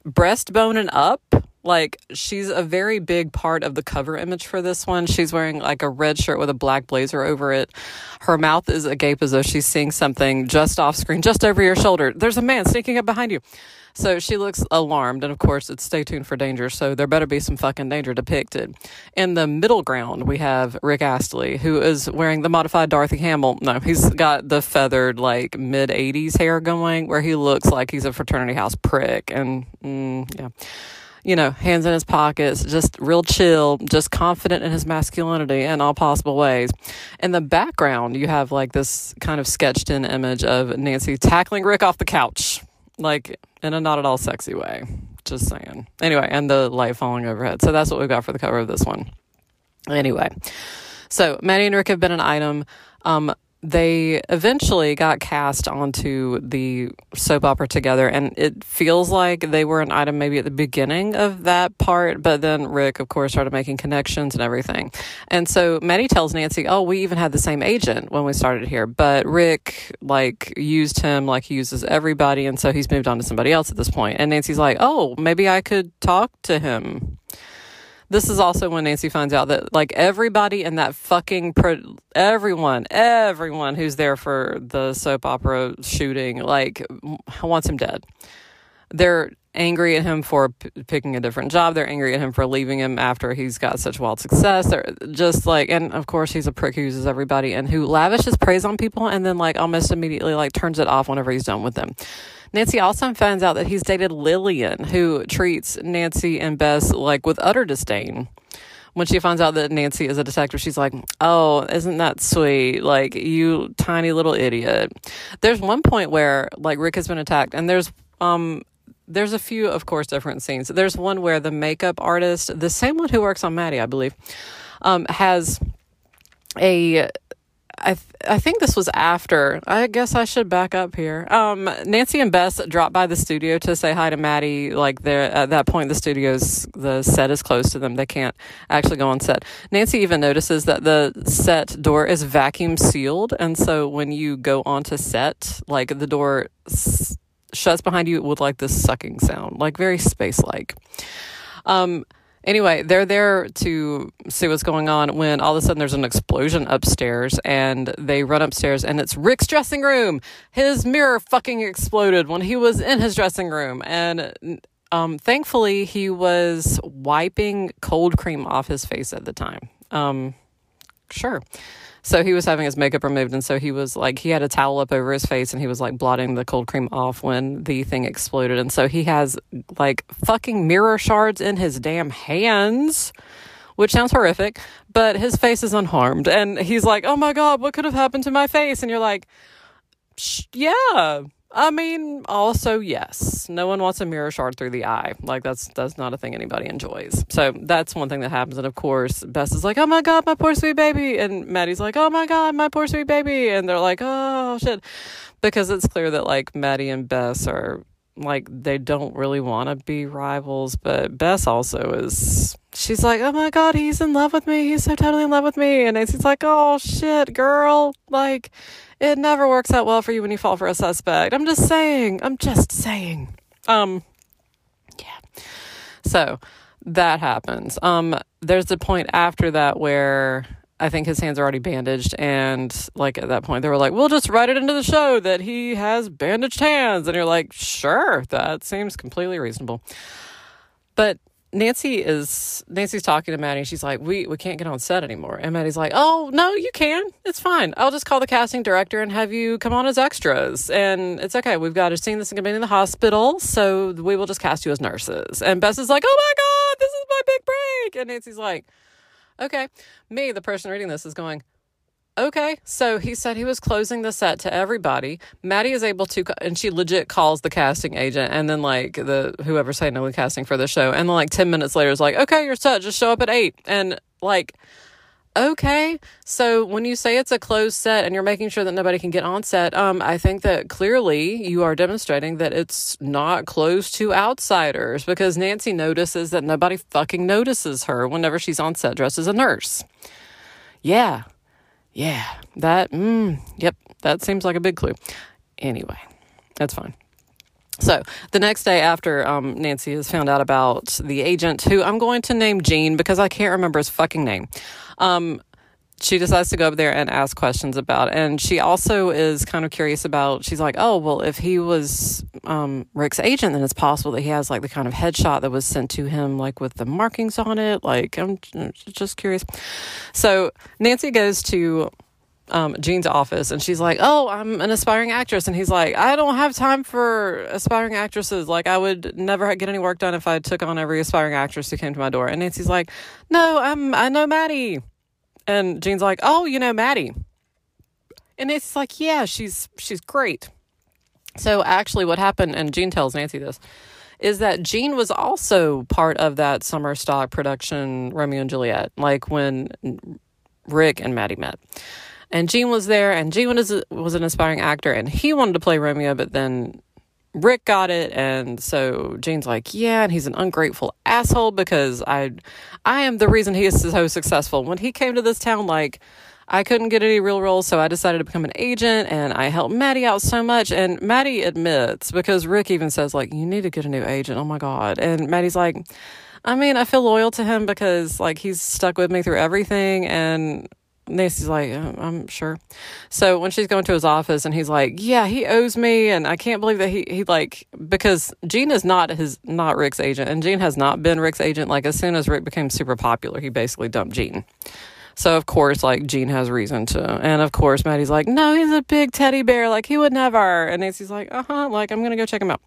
breastbone and up like she's a very big part of the cover image for this one. She's wearing like a red shirt with a black blazer over it. Her mouth is agape as though she's seeing something just off screen, just over your shoulder. There's a man sneaking up behind you. So she looks alarmed, and of course, it's stay tuned for danger. So there better be some fucking danger depicted. In the middle ground, we have Rick Astley, who is wearing the modified Dorothy Hamill. No, he's got the feathered, like mid 80s hair going, where he looks like he's a fraternity house prick. And mm, yeah you know, hands in his pockets, just real chill, just confident in his masculinity in all possible ways. In the background, you have like this kind of sketched in image of Nancy tackling Rick off the couch, like in a not at all sexy way. Just saying. Anyway, and the light falling overhead. So that's what we've got for the cover of this one. Anyway, so Maddie and Rick have been an item. Um, they eventually got cast onto the soap opera together and it feels like they were an item maybe at the beginning of that part but then rick of course started making connections and everything. And so maddie tells nancy oh we even had the same agent when we started here. But rick like used him like he uses everybody and so he's moved on to somebody else at this point. And nancy's like oh maybe i could talk to him this is also when Nancy finds out that like everybody in that fucking pro- everyone, everyone who's there for the soap opera shooting like wants him dead. They're angry at him for p- picking a different job. They're angry at him for leaving him after he's got such wild success. They're just like, and of course, he's a prick who uses everybody and who lavishes praise on people and then like almost immediately like turns it off whenever he's done with them. Nancy also finds out that he's dated Lillian, who treats Nancy and Bess like with utter disdain when she finds out that Nancy is a detective, she's like, "Oh, isn't that sweet? Like you tiny little idiot." There's one point where like Rick has been attacked, and there's um there's a few, of course, different scenes. There's one where the makeup artist, the same one who works on Maddie, I believe, um, has a I th- I think this was after. I guess I should back up here. Um, Nancy and Bess dropped by the studio to say hi to Maddie. Like there at that point, the studio's the set is closed to them. They can't actually go on set. Nancy even notices that the set door is vacuum sealed, and so when you go onto set, like the door s- shuts behind you with like this sucking sound, like very space like. Um, Anyway, they're there to see what's going on when all of a sudden there's an explosion upstairs and they run upstairs and it's Rick's dressing room. His mirror fucking exploded when he was in his dressing room. And um, thankfully, he was wiping cold cream off his face at the time. Um, sure. So he was having his makeup removed, and so he was like, he had a towel up over his face, and he was like blotting the cold cream off when the thing exploded. And so he has like fucking mirror shards in his damn hands, which sounds horrific, but his face is unharmed. And he's like, oh my God, what could have happened to my face? And you're like, yeah, I mean, also yes, no one wants a mirror shard through the eye. Like that's that's not a thing anybody enjoys. So that's one thing that happens. And of course, Bess is like, "Oh my god, my poor sweet baby," and Maddie's like, "Oh my god, my poor sweet baby," and they're like, "Oh shit," because it's clear that like Maddie and Bess are like they don't really want to be rivals, but Bess also is. She's like, "Oh my god, he's in love with me. He's so totally in love with me," and Nancy's like, "Oh shit, girl, like." It never works out well for you when you fall for a suspect. I'm just saying. I'm just saying. Um yeah. So that happens. Um there's a point after that where I think his hands are already bandaged and like at that point they were like, "We'll just write it into the show that he has bandaged hands." And you're like, "Sure, that seems completely reasonable." But Nancy is Nancy's talking to Maddie. She's like, "We we can't get on set anymore." And Maddie's like, "Oh no, you can. It's fine. I'll just call the casting director and have you come on as extras. And it's okay. We've got a scene that's going to be in the hospital, so we will just cast you as nurses." And Bess is like, "Oh my god, this is my big break!" And Nancy's like, "Okay." Me, the person reading this, is going, Okay, so he said he was closing the set to everybody. Maddie is able to, and she legit calls the casting agent, and then like the whoever's handling casting for the show, and then like ten minutes later is like, okay, you're set. Just show up at eight, and like, okay. So when you say it's a closed set and you're making sure that nobody can get on set, um, I think that clearly you are demonstrating that it's not closed to outsiders because Nancy notices that nobody fucking notices her whenever she's on set dressed as a nurse. Yeah. Yeah, that, mm, yep, that seems like a big clue. Anyway, that's fine. So the next day after um, Nancy has found out about the agent, who I'm going to name Gene because I can't remember his fucking name, um, she decides to go up there and ask questions about. And she also is kind of curious about. She's like, "Oh, well, if he was um, Rick's agent, then it's possible that he has like the kind of headshot that was sent to him, like with the markings on it. Like, I'm just curious." So Nancy goes to um, Gene's office and she's like, Oh, I'm an aspiring actress. And he's like, I don't have time for aspiring actresses. Like, I would never get any work done if I took on every aspiring actress who came to my door. And Nancy's like, No, I'm, I know Maddie. And Gene's like, Oh, you know Maddie. And it's like, Yeah, she's, she's great. So actually, what happened, and Gene tells Nancy this, is that Gene was also part of that summer stock production Romeo and Juliet, like when Rick and Maddie met and Gene was there, and Gene was was an aspiring actor, and he wanted to play Romeo, but then Rick got it, and so Gene's like, yeah, and he's an ungrateful asshole because I, I am the reason he is so successful. When he came to this town, like. I couldn't get any real roles, so I decided to become an agent and I helped Maddie out so much. And Maddie admits, because Rick even says, like, you need to get a new agent. Oh my God. And Maddie's like, I mean, I feel loyal to him because, like, he's stuck with me through everything. And Nancy's like, uh, I'm sure. So when she's going to his office and he's like, yeah, he owes me. And I can't believe that he, he like, because Gene is not his, not Rick's agent. And Gene has not been Rick's agent. Like as soon as Rick became super popular, he basically dumped Gene. So of course, like Gene has reason to, and of course Maddie's like, no, he's a big teddy bear, like he would never. And Nancy's like, uh huh, like I'm gonna go check him out.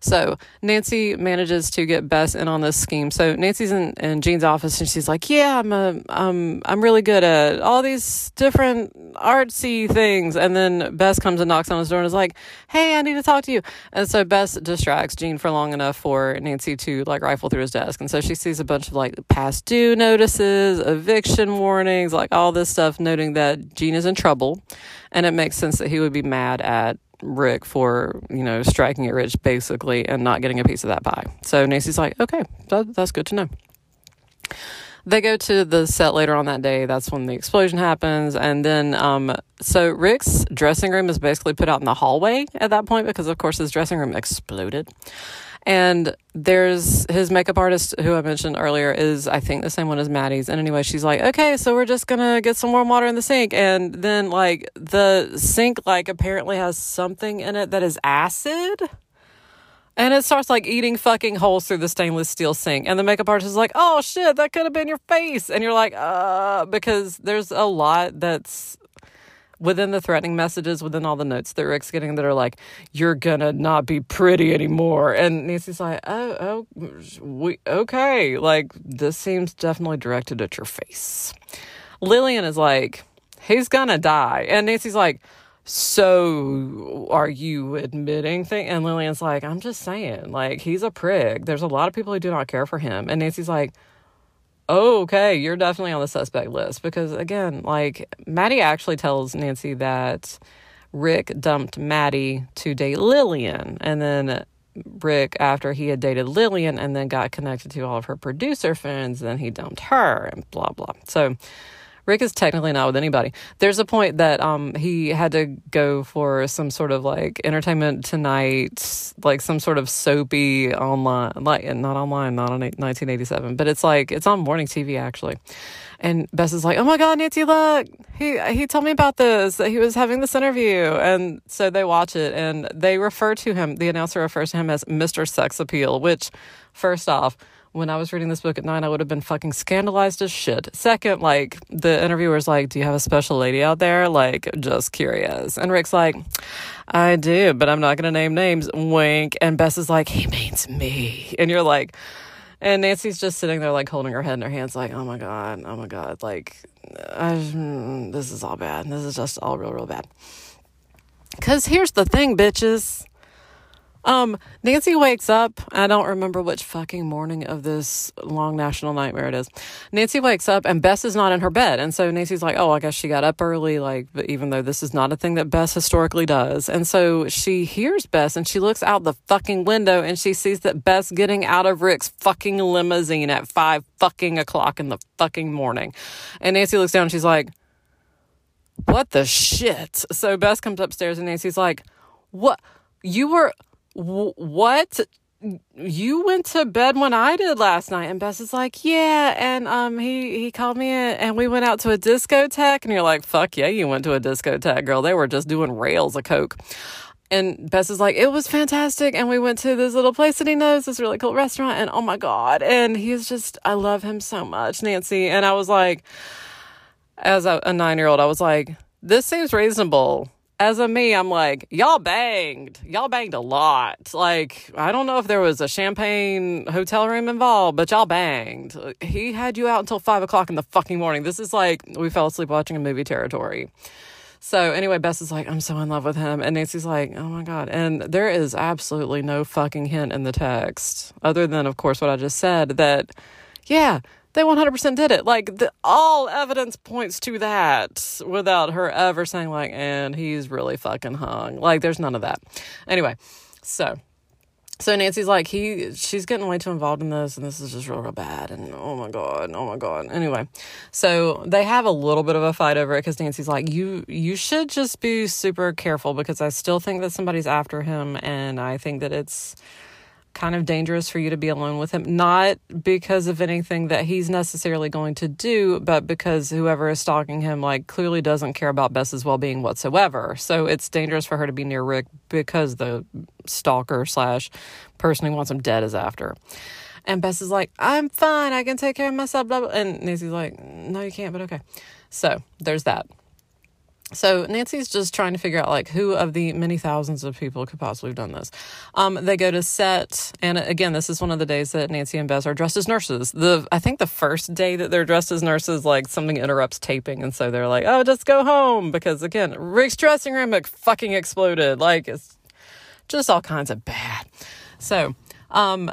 So Nancy manages to get Bess in on this scheme. So Nancy's in, in Gene's office and she's like, "Yeah, I'm a, um, I'm really good at all these different artsy things." And then Bess comes and knocks on his door and is like, "Hey, I need to talk to you." And so Bess distracts Gene for long enough for Nancy to like rifle through his desk. And so she sees a bunch of like past due notices, eviction warnings, like all this stuff, noting that Gene is in trouble. And it makes sense that he would be mad at Rick for, you know, striking it rich basically and not getting a piece of that pie. So Nancy's like, okay, that, that's good to know. They go to the set later on that day. That's when the explosion happens. And then, um, so Rick's dressing room is basically put out in the hallway at that point because, of course, his dressing room exploded. And there's his makeup artist who I mentioned earlier is I think the same one as Maddie's. And anyway, she's like, okay, so we're just gonna get some warm water in the sink. And then like the sink like apparently has something in it that is acid. And it starts like eating fucking holes through the stainless steel sink. And the makeup artist is like, oh shit, that could have been your face. And you're like, uh, because there's a lot that's within the threatening messages, within all the notes that Rick's getting that are like, you're gonna not be pretty anymore. And Nancy's like, oh, oh, we, okay. Like, this seems definitely directed at your face. Lillian is like, he's gonna die. And Nancy's like, so are you admitting thing? And Lillian's like, I'm just saying, like, he's a prig. There's a lot of people who do not care for him. And Nancy's like, oh, okay, you're definitely on the suspect list. Because again, like Maddie actually tells Nancy that Rick dumped Maddie to date Lillian. And then Rick, after he had dated Lillian and then got connected to all of her producer friends, then he dumped her and blah, blah. So Rick is technically not with anybody. There's a point that um he had to go for some sort of like entertainment tonight, like some sort of soapy online, like not online, not on 1987, but it's like it's on morning TV actually. And Bess is like, "Oh my God, Nancy, look! He he told me about this. That he was having this interview." And so they watch it, and they refer to him. The announcer refers to him as Mr. Sex Appeal. Which, first off, when I was reading this book at nine, I would have been fucking scandalized as shit. Second, like, the interviewer's like, Do you have a special lady out there? Like, just curious. And Rick's like, I do, but I'm not to name names. Wink. And Bess is like, He means me. And you're like, and Nancy's just sitting there, like, holding her head in her hands, like, Oh my God, oh my God. Like, I, this is all bad. This is just all real, real bad. Because here's the thing, bitches. Um, Nancy wakes up. I don't remember which fucking morning of this long national nightmare it is. Nancy wakes up and Bess is not in her bed. And so Nancy's like, oh, I guess she got up early, like, even though this is not a thing that Bess historically does. And so she hears Bess and she looks out the fucking window and she sees that Bess getting out of Rick's fucking limousine at five fucking o'clock in the fucking morning. And Nancy looks down and she's like, what the shit? So Bess comes upstairs and Nancy's like, what? You were what? You went to bed when I did last night. And Bess is like, yeah. And um, he, he called me and we went out to a discotheque. And you're like, fuck yeah, you went to a discotheque, girl. They were just doing rails of coke. And Bess is like, it was fantastic. And we went to this little place that he knows, this really cool restaurant. And oh my God. And he's just, I love him so much, Nancy. And I was like, as a, a nine year old, I was like, this seems reasonable as a me, I'm like, y'all banged. Y'all banged a lot. Like, I don't know if there was a champagne hotel room involved, but y'all banged. He had you out until five o'clock in the fucking morning. This is like, we fell asleep watching a movie territory. So anyway, Bess is like, I'm so in love with him. And Nancy's like, oh my God. And there is absolutely no fucking hint in the text, other than, of course, what I just said that, yeah, they 100% did it. Like, the, all evidence points to that without her ever saying, like, and he's really fucking hung. Like, there's none of that. Anyway, so. So Nancy's like, he, she's getting way too involved in this, and this is just real, real bad. And oh my god, oh my god. Anyway, so they have a little bit of a fight over it because Nancy's like, you, you should just be super careful because I still think that somebody's after him, and I think that it's kind of dangerous for you to be alone with him. Not because of anything that he's necessarily going to do, but because whoever is stalking him, like, clearly doesn't care about Bess's well being whatsoever. So it's dangerous for her to be near Rick because the stalker slash person who wants him dead is after. And Bess is like, I'm fine. I can take care of myself. Blah, blah. And Nancy's like, no, you can't, but okay. So there's that. So Nancy's just trying to figure out like who of the many thousands of people could possibly have done this. Um, they go to set, and again, this is one of the days that Nancy and Bess are dressed as nurses. The I think the first day that they're dressed as nurses, like something interrupts taping, and so they're like, "Oh, just go home," because again, Rick's dressing room like, fucking exploded. Like it's just all kinds of bad. So, um,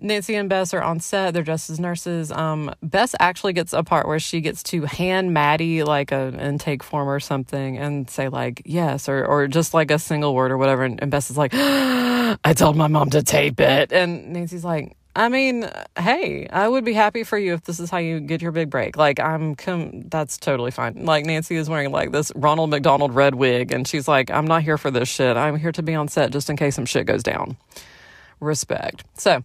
Nancy and Bess are on set. They're dressed as nurses. Um, Bess actually gets a part where she gets to hand Maddie like an intake form or something and say like yes or or just like a single word or whatever. And, and Bess is like, I told my mom to tape it. And Nancy's like, I mean, hey, I would be happy for you if this is how you get your big break. Like, I'm, com- that's totally fine. Like, Nancy is wearing like this Ronald McDonald red wig, and she's like, I'm not here for this shit. I'm here to be on set just in case some shit goes down. Respect. So,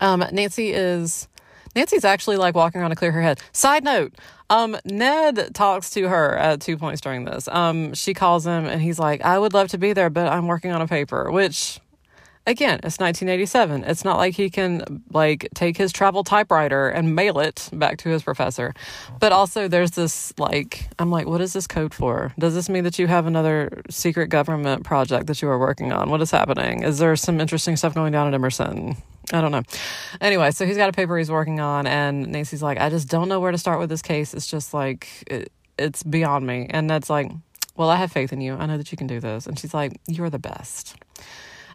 um, Nancy is Nancy's actually like walking around to clear her head. Side note, um, Ned talks to her at two points during this. Um, she calls him and he's like, I would love to be there, but I'm working on a paper, which again, it's 1987. It's not like he can like take his travel typewriter and mail it back to his professor. But also there's this like I'm like, what is this code for? Does this mean that you have another secret government project that you are working on? What is happening? Is there some interesting stuff going down at Emerson? I don't know. Anyway, so he's got a paper he's working on, and Nancy's like, I just don't know where to start with this case. It's just like, it, it's beyond me. And Ned's like, Well, I have faith in you. I know that you can do this. And she's like, You're the best.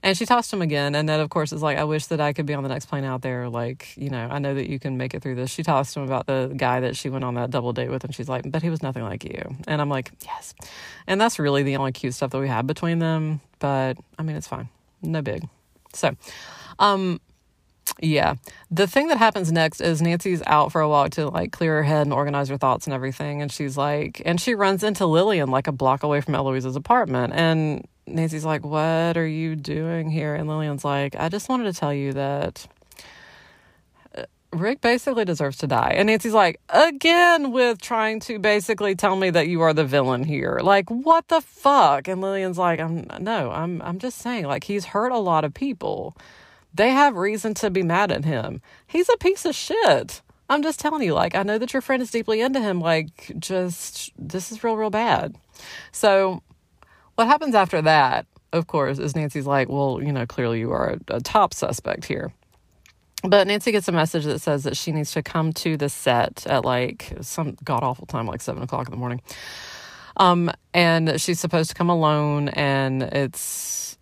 And she tossed him again. And Ned, of course, is like, I wish that I could be on the next plane out there. Like, you know, I know that you can make it through this. She tossed him about the guy that she went on that double date with. And she's like, But he was nothing like you. And I'm like, Yes. And that's really the only cute stuff that we have between them. But I mean, it's fine. No big. So, um, yeah. The thing that happens next is Nancy's out for a walk to like clear her head and organize her thoughts and everything. And she's like, and she runs into Lillian like a block away from Eloise's apartment. And Nancy's like, What are you doing here? And Lillian's like, I just wanted to tell you that uh, Rick basically deserves to die. And Nancy's like, Again, with trying to basically tell me that you are the villain here. Like, what the fuck? And Lillian's like, I'm no, I'm I'm just saying, like, he's hurt a lot of people they have reason to be mad at him. He's a piece of shit. I'm just telling you, like, I know that your friend is deeply into him. Like, just, this is real, real bad. So, what happens after that, of course, is Nancy's like, well, you know, clearly you are a, a top suspect here. But Nancy gets a message that says that she needs to come to the set at like some god awful time, like seven o'clock in the morning. Um, and she's supposed to come alone, and it's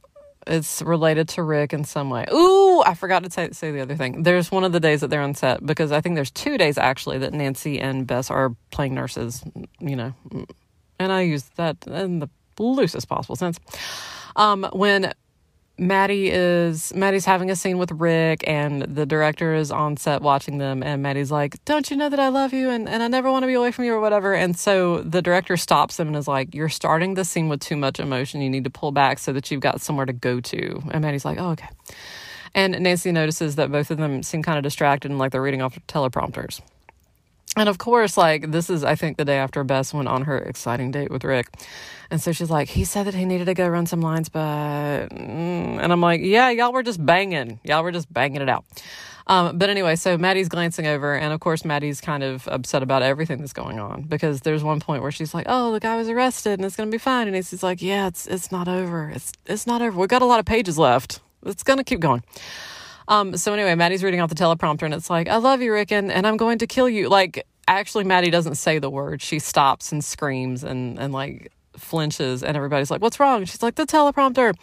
it's related to Rick in some way. Ooh, I forgot to say, say the other thing. There's one of the days that they're on set because I think there's two days actually that Nancy and Bess are playing nurses, you know, and I use that in the loosest possible sense. Um, when Maddie is Maddie's having a scene with Rick and the director is on set watching them and Maddie's like, Don't you know that I love you and, and I never want to be away from you or whatever. And so the director stops him and is like, You're starting the scene with too much emotion. You need to pull back so that you've got somewhere to go to. And Maddie's like, Oh, okay. And Nancy notices that both of them seem kind of distracted and like they're reading off teleprompters. And of course, like this is, I think, the day after Bess went on her exciting date with Rick. And so she's like, he said that he needed to go run some lines, but. Mm. And I'm like, yeah, y'all were just banging. Y'all were just banging it out. Um, but anyway, so Maddie's glancing over, and of course, Maddie's kind of upset about everything that's going on because there's one point where she's like, "Oh, the guy was arrested, and it's gonna be fine," and he's like, "Yeah, it's it's not over. It's it's not over. We've got a lot of pages left. It's gonna keep going." Um, so anyway, Maddie's reading off the teleprompter and it's like, I love you, Rick, and, and I'm going to kill you. Like, actually, Maddie doesn't say the word. She stops and screams and, and like flinches and everybody's like, what's wrong? She's like, the teleprompter.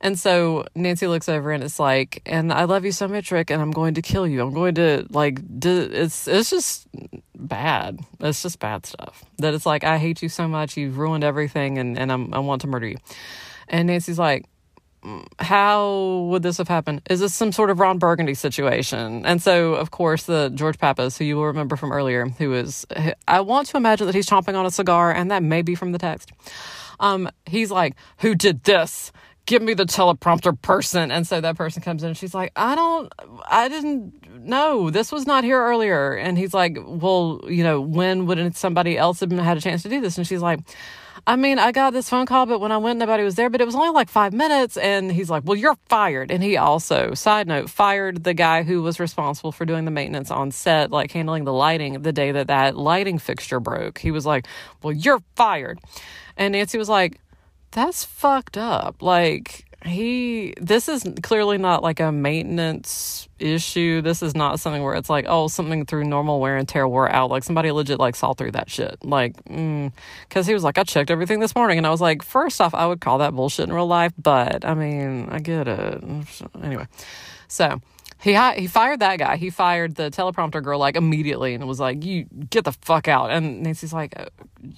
And so Nancy looks over and it's like, and I love you so much, Rick, and I'm going to kill you. I'm going to like, it's, it's just bad. It's just bad stuff that it's like, I hate you so much. You've ruined everything and, and I'm, I want to murder you. And Nancy's like, how would this have happened? Is this some sort of Ron Burgundy situation? And so, of course, the George Pappas, who you will remember from earlier, who is, I want to imagine that he's chomping on a cigar, and that may be from the text. Um, he's like, Who did this? give me the teleprompter person. And so that person comes in and she's like, I don't, I didn't know this was not here earlier. And he's like, well, you know, when would somebody else have had a chance to do this? And she's like, I mean, I got this phone call, but when I went, nobody was there, but it was only like five minutes. And he's like, Well, you're fired. And he also, side note, fired the guy who was responsible for doing the maintenance on set, like handling the lighting the day that that lighting fixture broke. He was like, Well, you're fired. And Nancy was like, That's fucked up. Like, he this is clearly not like a maintenance issue. This is not something where it's like oh something through normal wear and tear wore out. Like somebody legit like saw through that shit. Like because mm. he was like i checked everything this morning and i was like first off i would call that bullshit in real life but i mean i get it. Anyway so he he fired that guy. He fired the teleprompter girl like immediately and was like, "You get the fuck out." And Nancy's like, uh,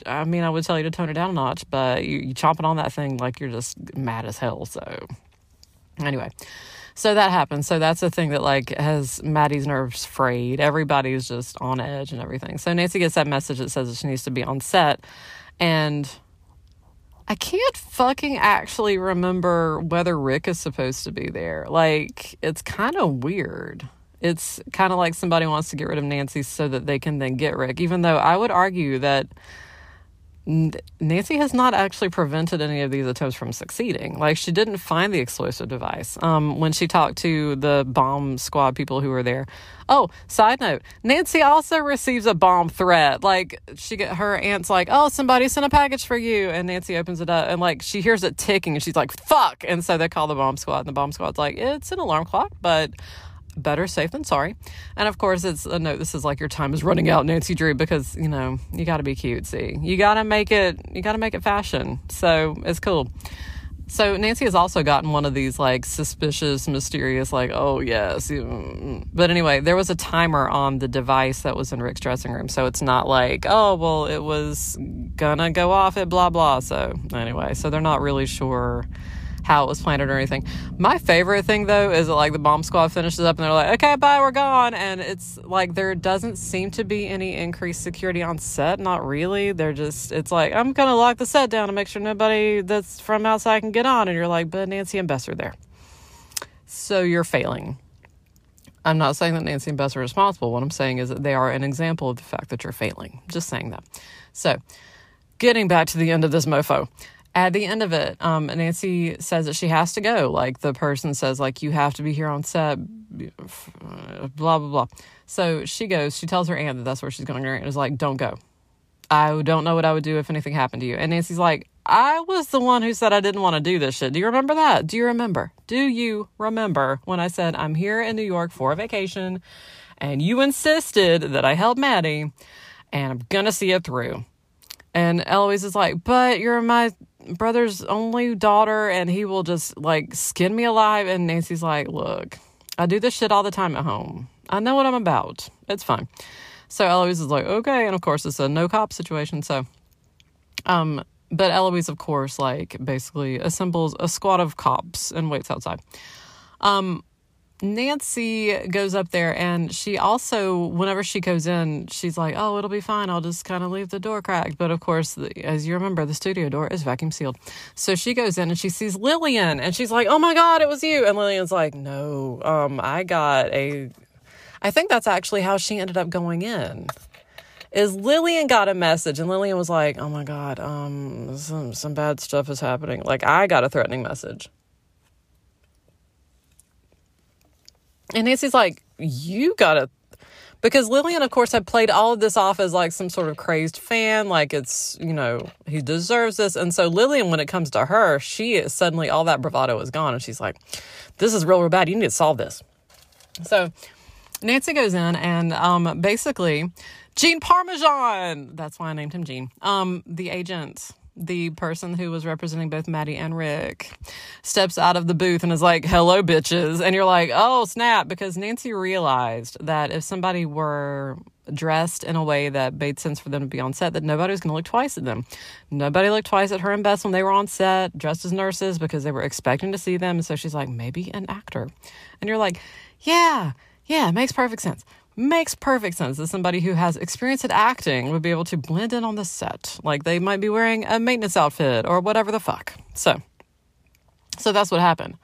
"I mean, I would tell you to tone it down a notch, but you you chomping on that thing like you're just mad as hell." So anyway, so that happens. So that's the thing that like has Maddie's nerves frayed. Everybody's just on edge and everything. So Nancy gets that message that says that she needs to be on set, and I can't fucking actually remember whether Rick is supposed to be there. Like, it's kind of weird. It's kind of like somebody wants to get rid of Nancy so that they can then get Rick, even though I would argue that Nancy has not actually prevented any of these attempts from succeeding. Like she didn't find the explosive device um, when she talked to the bomb squad people who were there. Oh, side note: Nancy also receives a bomb threat. Like she get her aunt's like, "Oh, somebody sent a package for you," and Nancy opens it up and like she hears it ticking and she's like, "Fuck!" And so they call the bomb squad and the bomb squad's like, "It's an alarm clock, but." Better safe than sorry. And of course, it's uh, a note. This is like your time is running out, Nancy Drew, because you know you got to be cutesy. You got to make it. You got to make it fashion. So it's cool. So Nancy has also gotten one of these like suspicious, mysterious, like oh yes. Mm, mm. But anyway, there was a timer on the device that was in Rick's dressing room, so it's not like oh well, it was gonna go off at blah blah. So anyway, so they're not really sure how it was planted or anything. My favorite thing though is that like the bomb squad finishes up and they're like, okay, bye, we're gone. And it's like there doesn't seem to be any increased security on set. Not really. They're just, it's like, I'm going to lock the set down to make sure nobody that's from outside can get on. And you're like, but Nancy and Bess are there. So you're failing. I'm not saying that Nancy and Bess are responsible. What I'm saying is that they are an example of the fact that you're failing. Just saying that. So, getting back to the end of this mofo at the end of it, um, Nancy says that she has to go. Like the person says, like you have to be here on set, blah blah blah. So she goes. She tells her aunt that that's where she's going. Her aunt is like, "Don't go. I don't know what I would do if anything happened to you." And Nancy's like, "I was the one who said I didn't want to do this shit. Do you remember that? Do you remember? Do you remember when I said I'm here in New York for a vacation, and you insisted that I help Maddie, and I'm gonna see it through." And Eloise is like, "But you're my." Brother's only daughter and he will just like skin me alive. And Nancy's like, Look, I do this shit all the time at home. I know what I'm about. It's fine. So Eloise is like, Okay. And of course, it's a no cop situation. So, um, but Eloise, of course, like basically assembles a squad of cops and waits outside. Um, Nancy goes up there and she also, whenever she goes in, she's like, oh, it'll be fine. I'll just kind of leave the door cracked. But of course, as you remember, the studio door is vacuum sealed. So she goes in and she sees Lillian and she's like, oh my God, it was you. And Lillian's like, no, um, I got a. I think that's actually how she ended up going in. Is Lillian got a message and Lillian was like, oh my God, um, some, some bad stuff is happening. Like, I got a threatening message. And Nancy's like, You gotta. Because Lillian, of course, had played all of this off as like some sort of crazed fan, like it's, you know, he deserves this. And so Lillian, when it comes to her, she is suddenly all that bravado is gone. And she's like, This is real, real bad. You need to solve this. So Nancy goes in and um, basically, Gene Parmesan, that's why I named him Gene, um, the agent the person who was representing both Maddie and Rick steps out of the booth and is like, hello, bitches. And you're like, oh, snap. Because Nancy realized that if somebody were dressed in a way that made sense for them to be on set, that nobody was going to look twice at them. Nobody looked twice at her and Bess when they were on set, dressed as nurses, because they were expecting to see them. So she's like, maybe an actor. And you're like, yeah, yeah, it makes perfect sense makes perfect sense that somebody who has experience at acting would be able to blend in on the set. Like they might be wearing a maintenance outfit or whatever the fuck. So So that's what happened.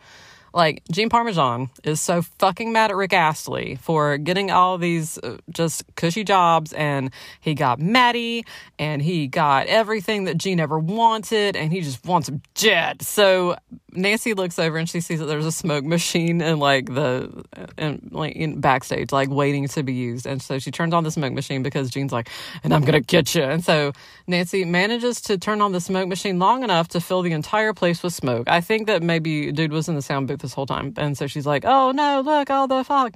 Like, Gene Parmesan is so fucking mad at Rick Astley for getting all these uh, just cushy jobs, and he got Maddie, and he got everything that Gene ever wanted, and he just wants him dead. So Nancy looks over and she sees that there's a smoke machine in like the in, like in backstage, like waiting to be used. And so she turns on the smoke machine because Gene's like, and I'm gonna get you. And so Nancy manages to turn on the smoke machine long enough to fill the entire place with smoke. I think that maybe dude was in the sound booth this whole time. And so she's like, oh no, look, all the fog.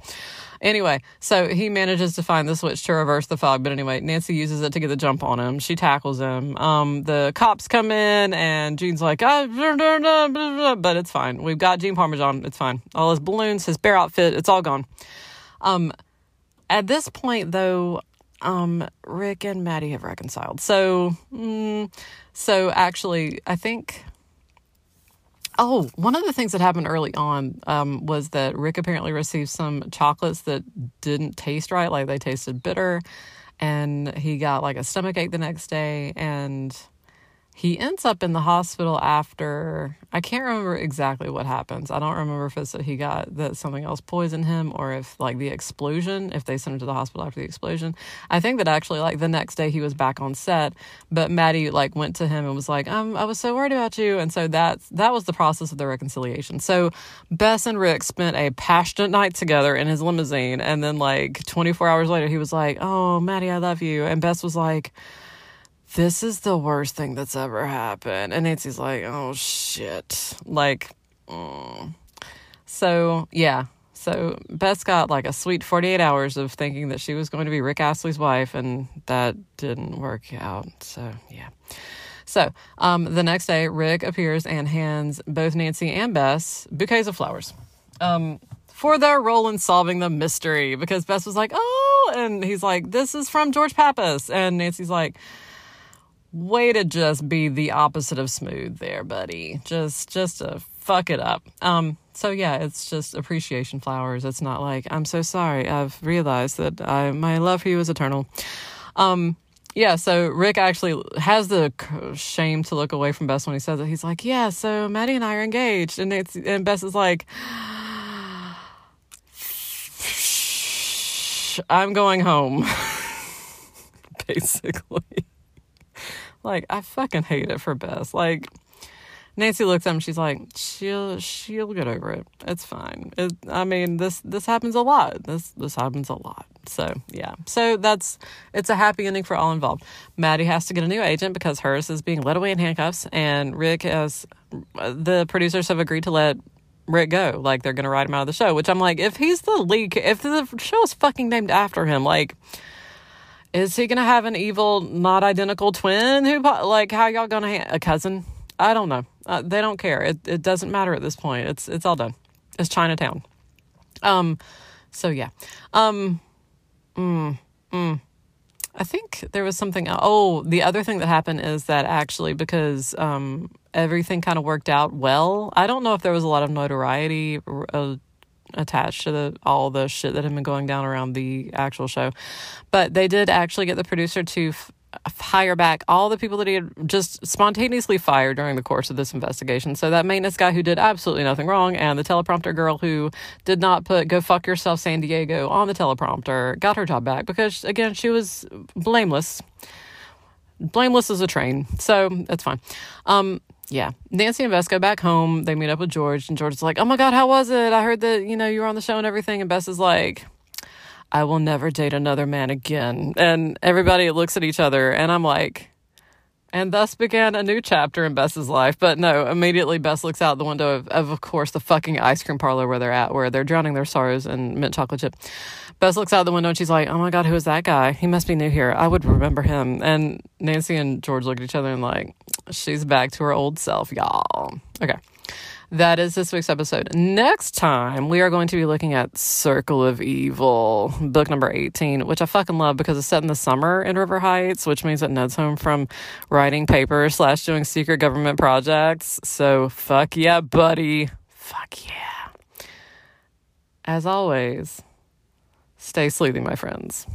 Anyway, so he manages to find the switch to reverse the fog. But anyway, Nancy uses it to get the jump on him. She tackles him. Um, the cops come in, and Gene's like, oh, but it's fine. We've got Gene Parmesan. It's fine. All his balloons, his bear outfit, it's all gone. Um, at this point, though, um, Rick and Maddie have reconciled. So, mm, so actually, I think Oh, one of the things that happened early on um, was that Rick apparently received some chocolates that didn't taste right, like they tasted bitter, and he got like a stomach ache the next day. And he ends up in the hospital after I can't remember exactly what happens. I don't remember if it's that he got that something else poisoned him or if like the explosion, if they sent him to the hospital after the explosion. I think that actually like the next day he was back on set, but Maddie like went to him and was like, um, I was so worried about you. And so that's that was the process of the reconciliation. So Bess and Rick spent a passionate night together in his limousine and then like 24 hours later he was like, Oh, Maddie, I love you. And Bess was like, this is the worst thing that's ever happened. And Nancy's like, oh shit. Like, mm. so yeah. So Bess got like a sweet 48 hours of thinking that she was going to be Rick Astley's wife, and that didn't work out. So yeah. So um, the next day, Rick appears and hands both Nancy and Bess bouquets of flowers. Um, for their role in solving the mystery because Bess was like, oh, and he's like, this is from George Pappas. And Nancy's like, way to just be the opposite of smooth there, buddy. Just just to fuck it up. Um so yeah, it's just appreciation flowers. It's not like I'm so sorry. I've realized that I my love for you is eternal. Um yeah, so Rick actually has the shame to look away from Bess when he says it. He's like, "Yeah, so Maddie and I are engaged," and it's and Bess is like, "I'm going home," basically. Like, I fucking hate it for Bess. Like, Nancy looks at him. She's like, she'll she'll get over it. It's fine. It, I mean, this this happens a lot. This this happens a lot. So yeah. So that's it's a happy ending for all involved. Maddie has to get a new agent because hers is being led away in handcuffs, and Rick has the producers have agreed to let Rick go. Like they're gonna write him out of the show. Which I'm like, if he's the leak, if the show is fucking named after him, like is he gonna have an evil, not identical twin? Who like how y'all gonna ha- a cousin? I don't know. Uh, they don't care. It it doesn't matter at this point. It's it's all done. It's Chinatown. Um, so yeah. Um, mm, mm. I think there was something. Oh, the other thing that happened is that actually because um everything kind of worked out well. I don't know if there was a lot of notoriety. Uh, attached to the all the shit that had been going down around the actual show. But they did actually get the producer to f- hire back all the people that he had just spontaneously fired during the course of this investigation. So that maintenance guy who did absolutely nothing wrong, and the teleprompter girl who did not put "Go fuck yourself, San Diego" on the teleprompter, got her job back because again she was blameless. Blameless as a train, so that's fine. Um, yeah, Nancy and Bess go back home. They meet up with George, and George is like, "Oh my god, how was it? I heard that you know you were on the show and everything." And Bess is like, "I will never date another man again." And everybody looks at each other, and I'm like, and thus began a new chapter in Bess's life. But no, immediately Bess looks out the window of, of, of course, the fucking ice cream parlor where they're at, where they're drowning their sorrows in mint chocolate chip. Bess looks out the window and she's like, "Oh my god, who is that guy? He must be new here. I would remember him." And Nancy and George look at each other and like, "She's back to her old self, y'all." Okay that is this week's episode. Next time, we are going to be looking at Circle of Evil, book number 18, which I fucking love because it's set in the summer in River Heights, which means that Ned's home from writing papers slash doing secret government projects. So, fuck yeah, buddy. Fuck yeah. As always, stay sleuthing, my friends.